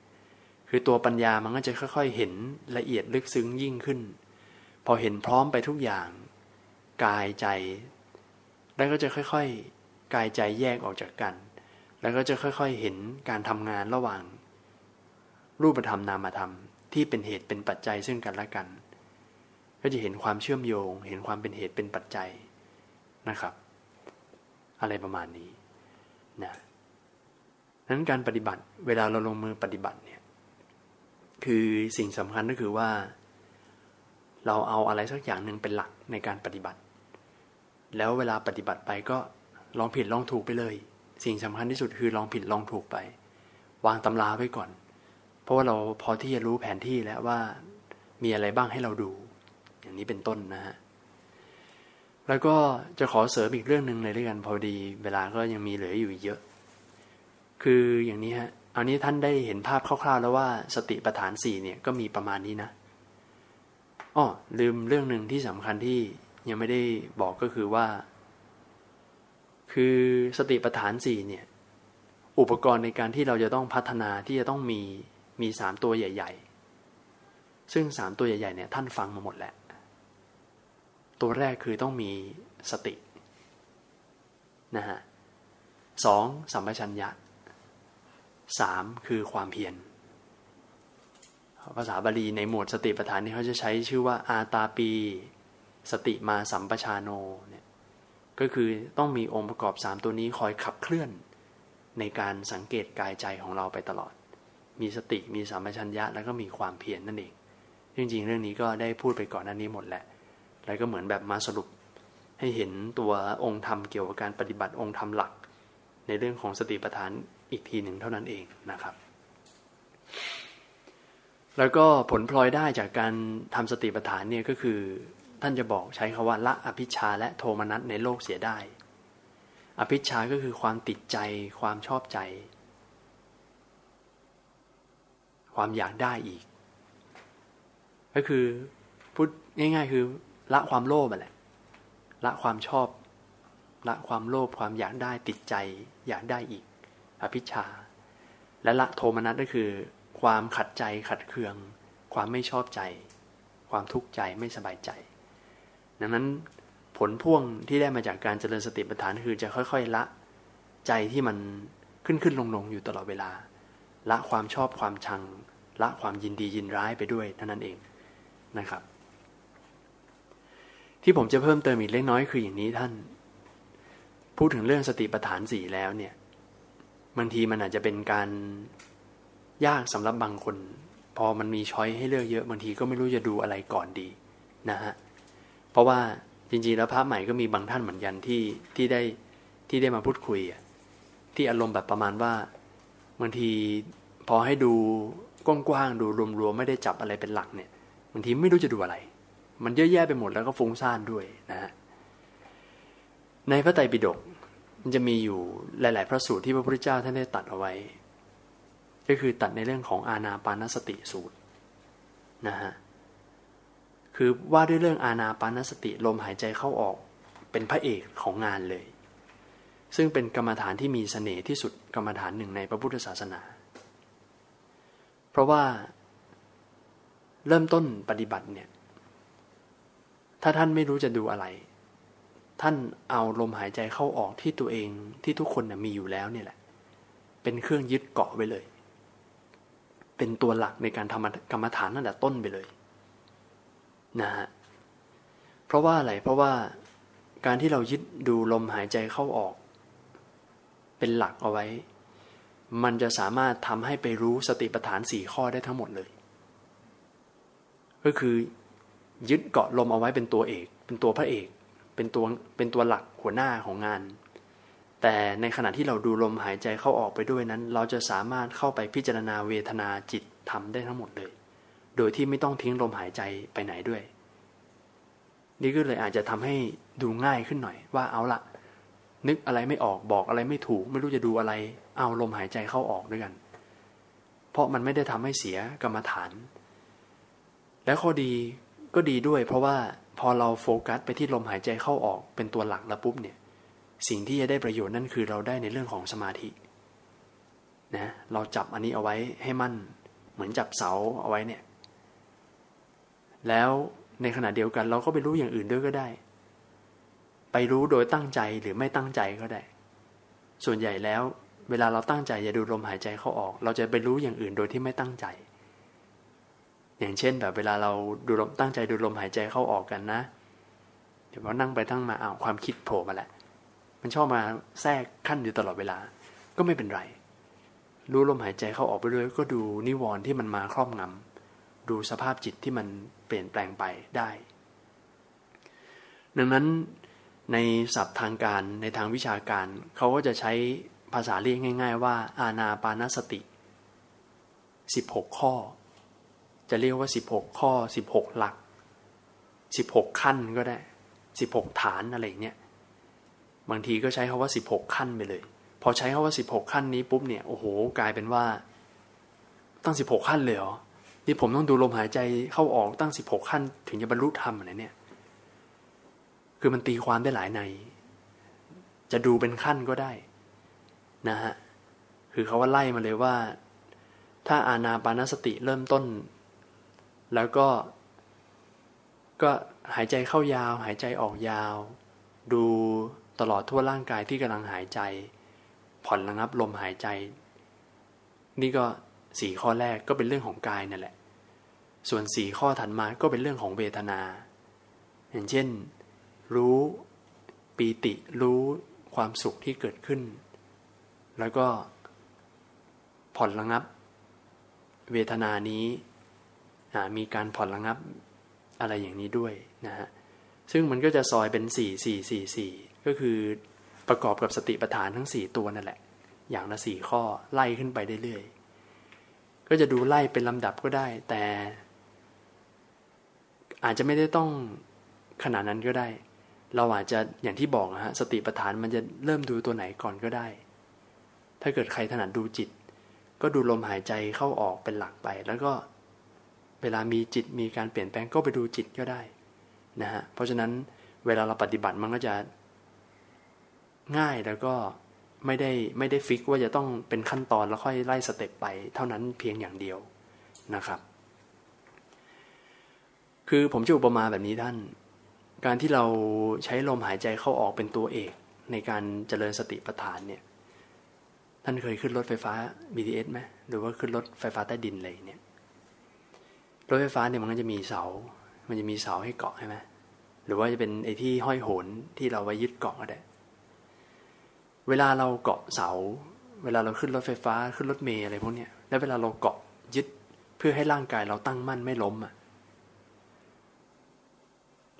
คือตัวปัญญามันก็จะค่อยๆ เห็นละเอียดลึกซึ้งยิ่งขึ้น พอเห็นพร้อมไปทุกอย่าง กายใจ แล้วก็จะค่อยๆ กายใจแยกออกจากกัน แล้วก็จะค่อยๆ เห็นการทำงานระหว่าง รูปธรรมนามธรรม ที่เป็นเหตุเป็นปัจจัยซึ่งกันและกัน ก็จะเห็นความเชื่อมโยง เห็นความเป็นเหตุเป็นปัจจัยนะครับ อะไรประมาณนี้นะนั้นการปฏิบัติเวลาเราลงมือปฏิบัติ คือสิ่งสำคัญก็คือว่า เราเอาอะไรสักอย่างหนึ่งเป็นหลักในการปฏิบัติ แล้วเวลาปฏิบัติไปก็ลองผิดลองถูกไปเลย สิ่งสำคัญที่สุดคือลองผิดลองถูกไป วางตำราไว้ก่อน เพราะว่าเราพอที่จะรู้แผนที่แล้วว่ามีอะไรบ้างให้เราดู อย่างนี้เป็นต้นนะฮะแล้วก็จะขอเสริมอีกเรื่องหนึ่งเลยด้วยกันพอดี เวลาก็ยังมีเหลืออยู่เยอะ คืออย่างนี้ฮะ เอานี้ท่านได้เห็นภาพคร่าวๆ แล้วว่าสติปัฏฐานสี่เนี่ยก็มีประมาณนี้นะอ้อลืมเรื่องหนึ่งที่สำคัญที่ยังไม่ได้บอกก็คือว่า คือสติปัฏฐานสี่เนี่ย อุปกรณ์ในการที่เราจะต้องพัฒนาที่จะต้องมีมีสามตัวใหญ่ ๆ ซึ่งสามตัวใหญ่ๆเนี่ยท่านฟังมาหมดแล้ว ตัวแรกคือต้องมีสตินะฮะสองสัมปชัญญะ สามคือความเพียรภาษาบาลีในหมวดสติปัฏฐานนี่เขาจะใช้ชื่อว่าอาตาปี สติมาสัมปชาโนเนี่ยก็คือต้องมีองค์ประกอบสามตัวนี้คอยขับเคลื่อน ในการสังเกตกายใจของเราไปตลอด มีสติมีสัมปชัญญะแล้วก็มีความเพียรนนั่นเอง จริงๆ เรื่องนี้ก็ได้พูดไปก่อนหน้านี้หมดแหละ แล้วก็เหมือนแบบมาสรุป ให้เห็นตัวองค์ธรรมเกี่ยวกับการปฏิบัติองค์ธรรมหลัก ในเรื่องของสติปัฏฐาน อีกทีหนึ่งเท่านั้นเองนะครับ แล้วก็ผลพลอยได้จากการทำสติปัฏฐานเนี่ยก็คือ ท่านจะบอกใช้คาว่าละอภิชาและโทมนัสในโลกเสียได้ อภิชาก็คือความติดใจ ความชอบใจ ความอยากได้อีก ก็คือพูดง่าย ๆ คือละความโลภแหละละความชอบ ละความโลภความอยากได้ติดใจอยากได้อีก อภิชา และละโทมนัสก็คือ ความขัดใจขัดเคือง ความไม่ชอบใจ ความทุกข์ใจไม่สบายใจ ดังนั้นผลพ่วงที่ได้มาจากการเจริญสติปัฏฐานคือจะค่อยๆละใจที่มันขึ้นขึ้นลงลงอยู่ตลอดเวลา ละความชอบความชัง ละความยินดียินร้ายไปด้วยเท่านั้นเองนะครับ ที่ผมจะเพิ่มเติมอีกเล็กน้อยคืออย่างนี้ท่าน พูดถึงเรื่องสติปัฏฐานสี่แล้วเนี่ย บางทีมันอาจจะเป็นการยากสำหรับบางคน พอมันมีช้อยให้เลือกเยอะบางทีก็ไม่รู้จะดูอะไรก่อนดีนะฮะเพราะว่าจริงๆแล้วพระใหม่ก็มีบางท่านเหมือนกันที่ที่ได้ที่ได้มาพูดคุยที่อารมณ์แบบประมาณว่าบางทีพอให้ดูกว้างๆดูรวมๆไม่ได้จับอะไรเป็นหลักเนี่ยบางทีไม่รู้จะดูอะไร มันเยอะแยะไปหมดแล้วก็ฟุ้งซ่านด้วยนะฮะในพระไตรปิฎก มันจะมีอยู่หลาย ๆ พระสูตรที่พระพุทธเจ้าท่านได้ตัดเอาไว้ ก็คือตัดในเรื่องของอาณาปานสติสูตรนะฮะคือว่าด้วยเรื่องอาณาปานสติลมหายใจเข้าออกเป็นพระเอกของงานเลย ซึ่งเป็นกรรมฐานที่มีเสน่ห์ที่สุดกรรมฐานหนึ่งในพระพุทธศาสนา เพราะว่าเริ่มต้นปฏิบัติเนี่ย ถ้าท่านไม่รู้จะดูอะไร ท่านเอาลมหายใจเข้าออกที่ตัวเองที่ทุกคนมีอยู่แล้วเนี่ยแหละ เป็นเครื่องยึดเกาะไว้เลย เป็นตัวหลักในการทำกรรมฐานนั่นแหละต้นไปเลยนะฮะเพราะว่าอะไรเพราะว่าการที่เรายึดดูลมหายใจเข้าออก เป็นหลักเอาไว้ มันจะสามารถทำให้ไปรู้สติปัฏฐานสี่ข้อได้ทั้งหมดเลย ก็คือยึดเกาะลมเอาไว้เป็นตัวเอก เป็นตัวพระเอก เป็นตัวเป็นตัวหลักหัวหน้าของงาน แต่ในขณะที่เราดูลมหายใจเข้าออกไปด้วยนั้น เราจะสามารถเข้าไปพิจารณาเวทนาจิตทำได้ทั้งหมดเลย โดยที่ไม่ต้องทิ้งลมหายใจไปไหนด้วย นี่ก็เลยอาจจะทำให้ดูง่ายขึ้นหน่อยว่าเอาละนึกอะไรไม่ออกบอกอะไรไม่ถูก ไม่รู้จะดูอะไร เอาลมหายใจเข้าออกด้วยกัน เพราะมันไม่ได้ทำให้เสียกรรมฐาน และข้อดีก็ดีด้วย เพราะว่า พอเราโฟกัสไปที่ลมหายใจเข้าออกเป็นตัวหลักแล้วปุ๊บเนี่ย สิ่งที่จะได้ประโยชน์นั่นคือเราได้ในเรื่องของสมาธินะเราจับอันนี้เอาไว้ให้มั่น เหมือนจับเสาเอาไว้เนี่ย แล้วในขณะเดียวกันเราก็ไปรู้อย่างอื่นด้วยก็ได้ ไปรู้โดยตั้งใจหรือไม่ตั้งใจก็ได้ ส่วนใหญ่แล้ว เวลาเราตั้งใจจะดูลมหายใจเข้าออก เราจะไปรู้อย่างอื่นโดยที่ไม่ตั้งใจ อย่างเช่นแบบเวลาเราดูลมตั้งใจดูลมหายใจเข้าออกกันนะเดี๋ยวพอนั่งไปตั้งมาอ้าวความคิดโผล่มาแหละมันชอบมาแทรกขั้นอยู่ตลอดเวลา ก็ไม่เป็นไร รู้ลมหายใจเข้าออกไปด้วย ก็ดูนิวรณ์ที่มันมาครอบงำดูสภาพจิตที่มันเปลี่ยนแปลงไปได้ ดังนั้นในศัพท์ทางการในทางวิชาการ เขาก็จะใช้ภาษาเรียกง่าย ๆ ว่า อาณาปานสติ 16 ข้อ จะเรียกว่าสิบหกข้อสิบหกหลักสิบหกขั้นก็ได้สิบหกฐานอะไรเนี้ยบางทีก็ใช้คาว่าสิบหกขั้นไปเลย พอใช้คาว่าสิบหกขั้นนี้ปุ๊บเนี่ยโอ้โหกลายเป็นว่า ตั้งสิบหกขั้นเลยเหรอที่ผมต้องดูลมหายใจเข้าออกตั้งสิบหกขั้น ถึงจะบรรลุธรรมอะไรเนี่ย คือมันตีความได้หลายใน จะดูเป็นขั้นก็ได้ นะฮะคือเขาว่าไล่มาเลยว่า ถ้าอานาปานสติเริ่มต้น แล้วก็ ก็หายใจเข้ายาว หายใจออกยาว ดูตลอดทั่วร่างกายที่กำลังหายใจ ผ่อนระงับลมหายใจ นี่ก็สี่ข้อแรกก็เป็นเรื่องของกายนั่นแหละ ส่วนสี่ข้อถัดมาก็เป็นเรื่องของเวทนา อย่างเช่น รู้ปีติรู้ความสุขที่เกิดขึ้น แล้วก็ผ่อนระงับ เวทนานี้ มีการผ่อนระงับอะไรอย่างนี้ด้วยนะฮะซึ่งมันก็จะซอยเป็นสี่สี่สี่สี่ก็คือประกอบกับสติปัฏฐานทั้งสี่ตัวนั่นแหละ อย่างละสี่ข้อไล่ขึ้นไปเรื่อยๆก็จะดูไล่เป็นลำดับก็ได้ แต่ อาจจะไม่ได้ต้องขนาดนั้นก็ได้ เราอาจจะอย่างที่บอกนะฮะสติปัฏฐานมันจะเริ่มดูตัวไหนก่อนก็ได้ ถ้าเกิดใครถนัดดูจิต ก็ดูลมหายใจเข้าออกเป็นหลักไป แล้วก็ เวลามีจิตมีการเปลี่ยนแปลงก็ไปดูจิตก็ได้นะฮะเพราะฉะนั้นเวลาเราปฏิบัติมันก็จะง่ายแล้วก็ไม่ได้ไม่ได้ fix ว่าจะต้องเป็นขั้นตอนแล้วค่อยไล่ step ไปเท่านั้นเพียงอย่างเดียวนะครับ คือผมจะอุปมาแบบนี้ท่าน การที่เราใช้ลมหายใจเข้าออกเป็นตัวเอก ในการเจริญสติปัฏฐานเนี่ยท่านเคยขึ้นรถไฟฟ้า BTS ไหมหรือว่าขึ้นรถไฟฟ้าใต้ดินอะไรเนี่ย รถไฟฟ้าเนี่ยมันก็จะมีเสา มันจะมีเสาให้เกาะใช่ไหมหรือว่าจะเป็นไอ้ที่ห้อยโหนที่เราไว้ยึดเกาะก็ได้เวลาเราเกาะเสา เวลาเราขึ้นรถไฟฟ้าขึ้นรถเมล์อะไรพวกเนี้ยแล้วเวลาเราเกาะยึดเพื่อให้ร่างกายเราตั้งมั่นไม่ล้มอะ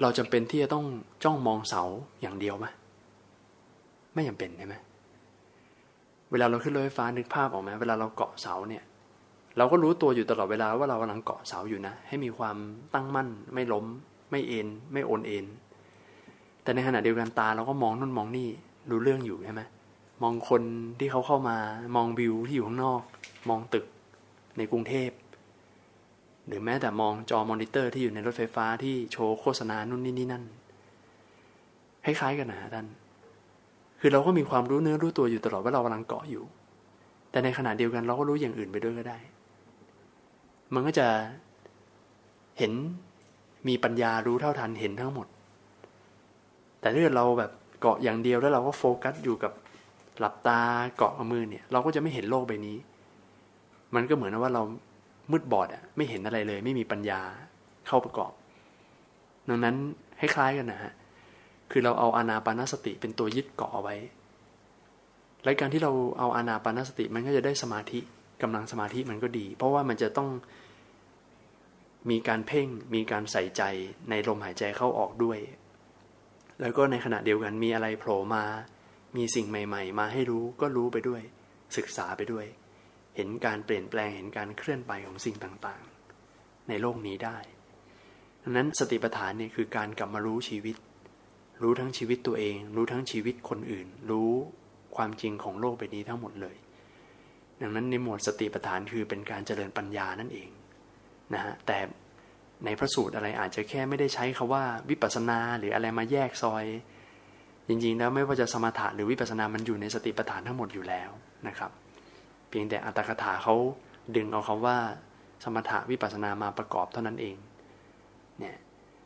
เราจำเป็นที่จะต้องจ้องมองเสาอย่างเดียวไหมไม่จำเป็นใช่ไหมเวลาเราขึ้นรถไฟฟ้านึกภาพออกไหมเวลาเราเกาะเสาเนี่ย เราก็รู้ตัวอยู่ตลอดเวลาว่าเรากำลังเกาะเสาอยู่นะ ให้มีความตั้งมั่น ไม่ล้ม ไม่เอ็นไม่โอนเอ็นแต่ในขณะเดียวกันตาเราก็มองนู่นมองนี่รู้เรื่องอยู่ใช่ไหมมองคนที่เขาเข้ามามองวิวที่อยู่ข้างนอก มองตึกในกรุงเทพ หรือแม้แต่มองจอมอนิเตอร์ที่อยู่ในรถไฟฟ้าที่โชว์โฆษณานู่นนี่นี่นั่นคล้ายๆกันนะท่านคือเราก็มีความรู้เนื้อรู้ตัวอยู่ตลอดว่าเรากำลังเกาะอยู่ แต่ในขณะเดียวกันเราก็รู้อย่างอื่นไปด้วยก็ได้ มันก็จะเห็นมีปัญญารู้เท่าทันเห็นทั้งหมด แต่ถ้าเกิดเราแบบเกาะอย่างเดียวแล้วเราก็โฟกัสอยู่กับหลับตาเกาะมือเนี่ย เราก็จะไม่เห็นโลกใบนี้ มันก็เหมือนว่าเรามืดบอดอะไม่เห็นอะไรเลย ไม่มีปัญญาเข้าประกอบ ดังนั้นคล้ายๆกันนะฮะคือเราเอาอานาปานสติเป็นตัวยึดเกาะเอาไว้และการที่เราเอาอานาปานสติมันก็จะได้สมาธิ กำลังสมาธิมันก็ดี เพราะว่ามันจะต้องมีการเพ่งมีการใส่ใจในลมหายใจเข้าออกด้วย แล้วก็ในขณะเดียวกันมีอะไรโผล่มา มีสิ่งใหม่ ๆ มาให้รู้ก็รู้ไปด้วย ศึกษาไปด้วย เห็นการเปลี่ยนแปลงเห็นการเคลื่อนไปของสิ่งต่างๆ ในโลกนี้ได้ดังนั้นสติปัฏฐานเนี่ยคือการกลับมารู้ชีวิต รู้ทั้งชีวิตตัวเอง รู้ทั้งชีวิตคนอื่น รู้ความจริงของโลกใบนี้ทั้งหมดเลย ดังนั้นในหมวดสติปัฏฐานคือเป็นการเจริญปัญญานั่นเองนะฮะแต่ในพระสูตรอะไรอาจจะแค่ไม่ได้ใช้คาว่าวิปัสนาหรืออะไรมาแยกซอย จริงๆแล้วไม่ว่าจะสมถะหรือวิปัสนามันอยู่ในสติปัฏฐานทั้งหมดอยู่แล้วนะครับ เพียงแต่อัตถกถาเขาดึงเอาคาว่า สมถะวิปัสนามาประกอบเท่านั้นเองเนี่ย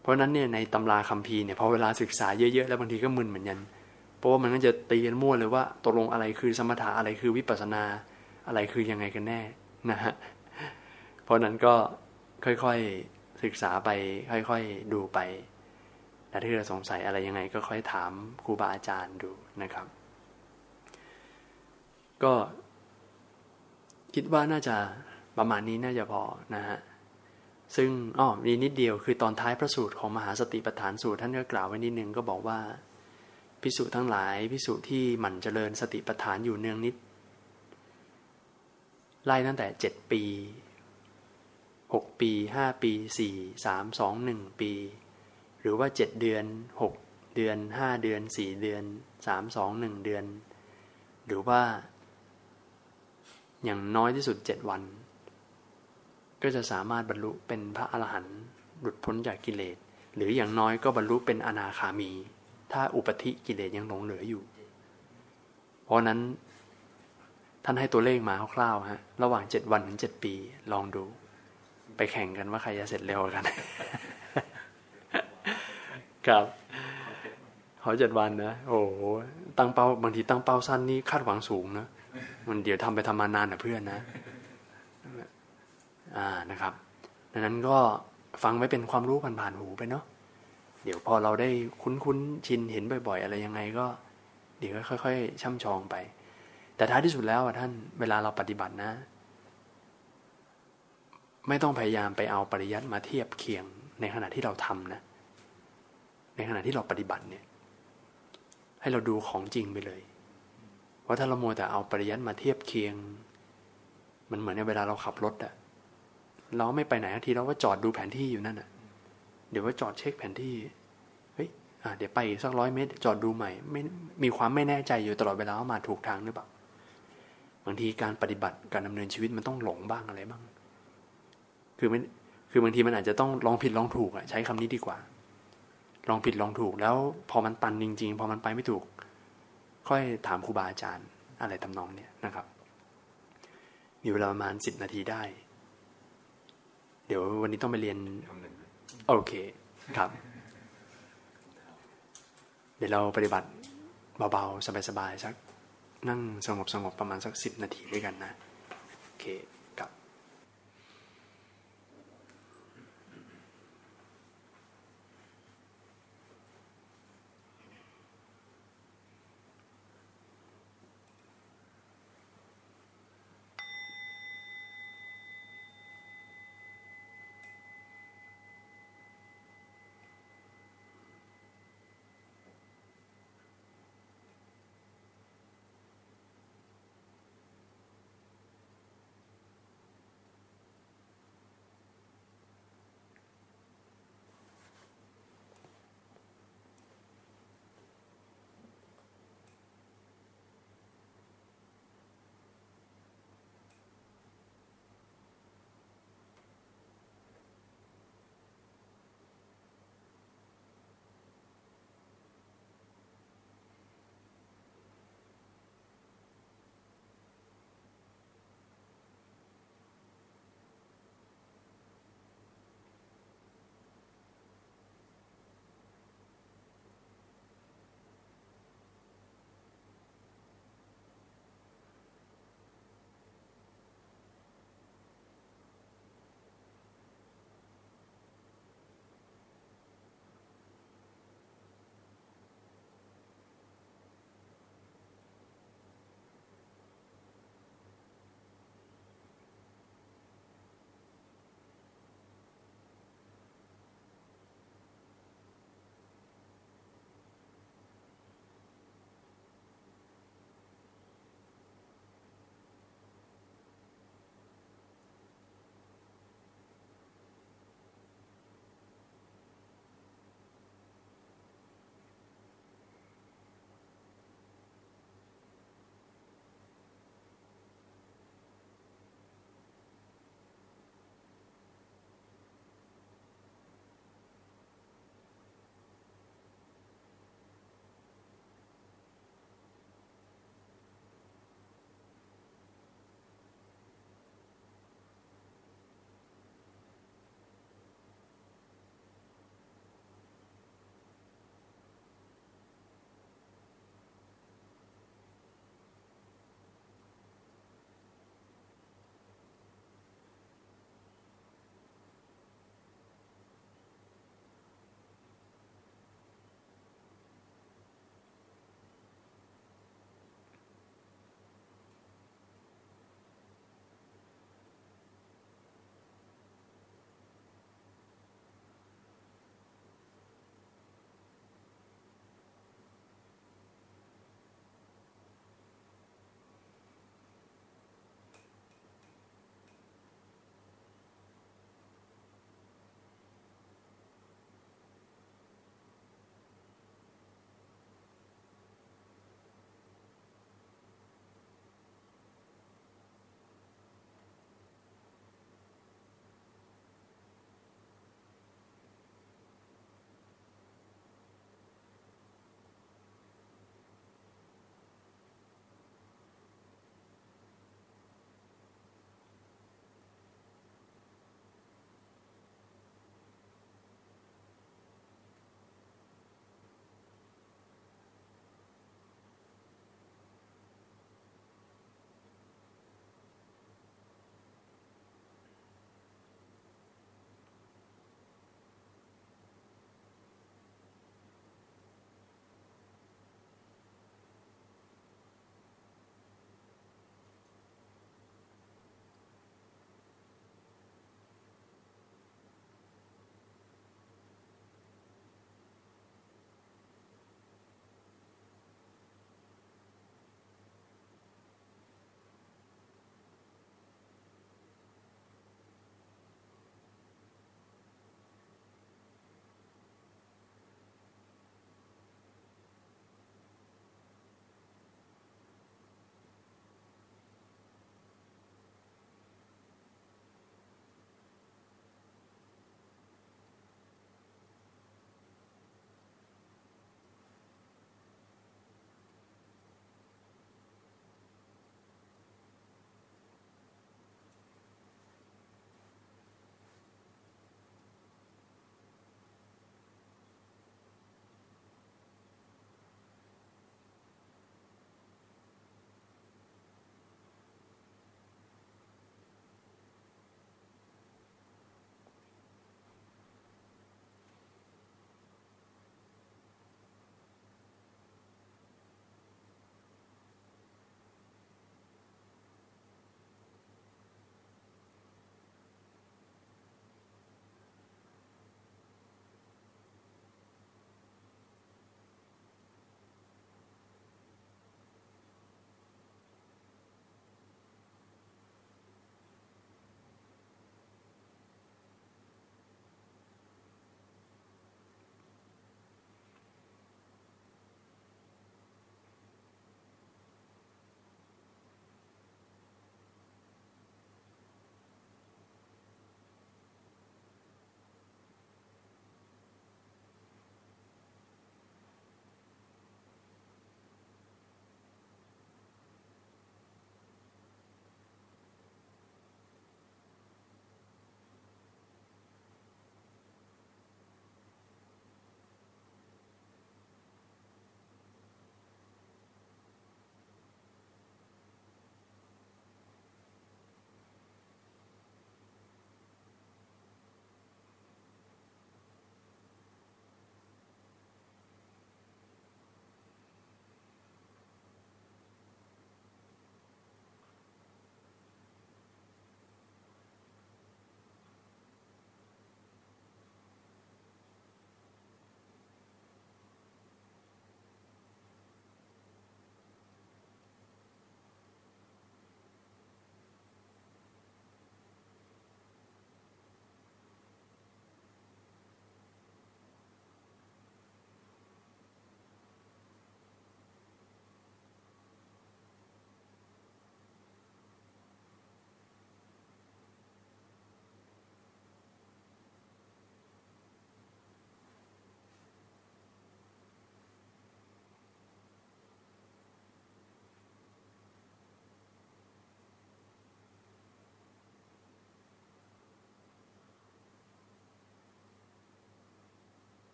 เพราะนั้นเนี่ยในตำราคัมภีร์เนี่ยพอเวลาศึกษาเยอะๆแล้วบางทีก็มึนเหมือนกันเพราะว่ามันก็จะตีกันมั่วเลยว่าตกลงอะไรคือสมถะอะไรคือวิปัสนา อะไรคือยังไงกันแน่นะฮะเพราะนั้นก็ค่อยๆศึกษาไป ค่อยๆดูไปและถ้าเราสงสัยอะไรยังไง ก็ค่อยถามครูบาอาจารย์ดูนะครับ ก็คิดว่าน่าจะประมาณนี้น่าจะพอนะฮะซึ่งอ๋อมีนิดเดียวคือตอนท้ายพระสูตรของมหาสติปัฏฐานสูตรท่านก็กล่าวไว้นิดนึงก็บอกว่าพิสุทั้งหลายพิสุที่หมั่นเจริญสติปัฏฐานอยู่เนืองนิด ไล่ตั้งแต่เจ็ดปีหกปีห้าปีสี่สามสองหนึ่งปี หรือว่าเจ็ดเดือนหกเดือนห้าเดือนสี่เดือนสามสองหนึ่งเดือน หรือว่า อย่างน้อยที่สุดเจ็ดวัน ก็จะสามารถบรรลุเป็นพระอรหันต์หลุดพ้นจากกิเลส หรืออย่างน้อยก็บรรลุเป็นอนาคามี ถ้าอุปธิกิเลสยังหลงเหลืออยู่ เพราะนั้น ท่านให้ตัวเลขมาคร่าวๆฮะ ระหว่างเจ็ดวันถึงเจ็ดปี ลองดู ไปแข่งกันว่าใครจะเสร็จเร็วกัน ครับขาเจ็ดวันนะ โอ้ตั้งเป้า บางทีตั้งเป้าสั้นนี่คาดหวังสูงนะ มันเดี๋ยวทำไปทำมานานนะเพื่อนนะ อ่า นะครับ ดังนั้นก็ฟังไว้เป็นความรู้ผ่านๆหูไปเนาะ เดี๋ยวพอเราได้คุ้นๆชินเห็นบ่อย ๆ อะไรยังไงก็ เดี๋ยวค่อยๆ ช่ำชองไป แต่ท้ายที่สุดแล้วท่านเวลาเราปฏิบัตินะ ไม่ต้องพยายามไปเอาปริยัติมาเทียบเคียง ในขณะที่เราทำนะ ในขณะที่เราปฏิบัติเนี่ย ให้เราดูของจริงไปเลยว่าถ้าเราโมแต่เอาปริยัติมาเทียบเคียง มันเหมือนในเวลาเราขับรถอะเราไม่ไปไหนทีเราก็จอดดูแผนที่อยู่นั่นอะเดี๋ยวว่าจอดเช็คแผนที่เฮ้ยเดี๋ยวไปสักร้อยเมตร จอดดูใหม่ ไม่มีความไม่แน่ใจอยู่ตลอดเวลาว่ามาถูกทางหรือเปล่า บางทีการปฏิบัติการดำเนินชีวิตมันต้องหลงบ้างอะไรบ้าง คือมันคือบางทีมันอาจจะต้องลองผิดลองถูกอะใช้คำนี้ดีกว่า ลองผิดลองถูก แล้วพอมันตันจริง ๆ พอมันไปไม่ถูก ค่อยถามครูบาอาจารย์อะไรทำนองเนี้ยนะครับมีเวลาประมาณสิบนาทีได้ เดี๋ยววันนี้ต้องไปเรียน โอเคครับ เดี๋ยวเราปฏิบัติเบาๆ สบายๆสัก นั่งสงบสงบประมาณสักสิบนาทีด้วยกันนะ โอเค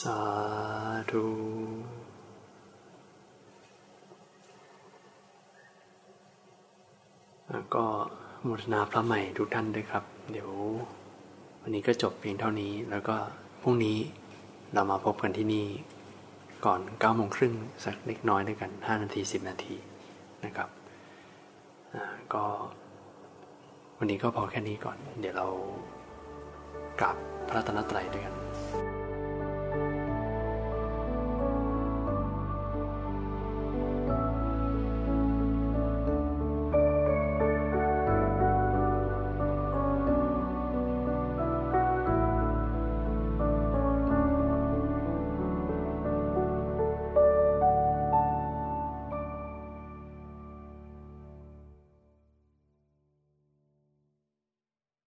สาธุก็มุทนาพระใหม่ทุกท่านด้วยครับ เดี๋ยว วันนี้ก็จบเพียงเท่านี้แล้วก็พรุ่งนี้เรามาพบกันที่นี่ก่อน9ก้าโมงครึ่งสักเล็กน้อยด้วยกัน 5 นาที 10 นาทีนะครับก็วันนี้ก็พอแค่นี้ก่อน เดี๋ยวเรากลับพระตนตรัยด้วยกัน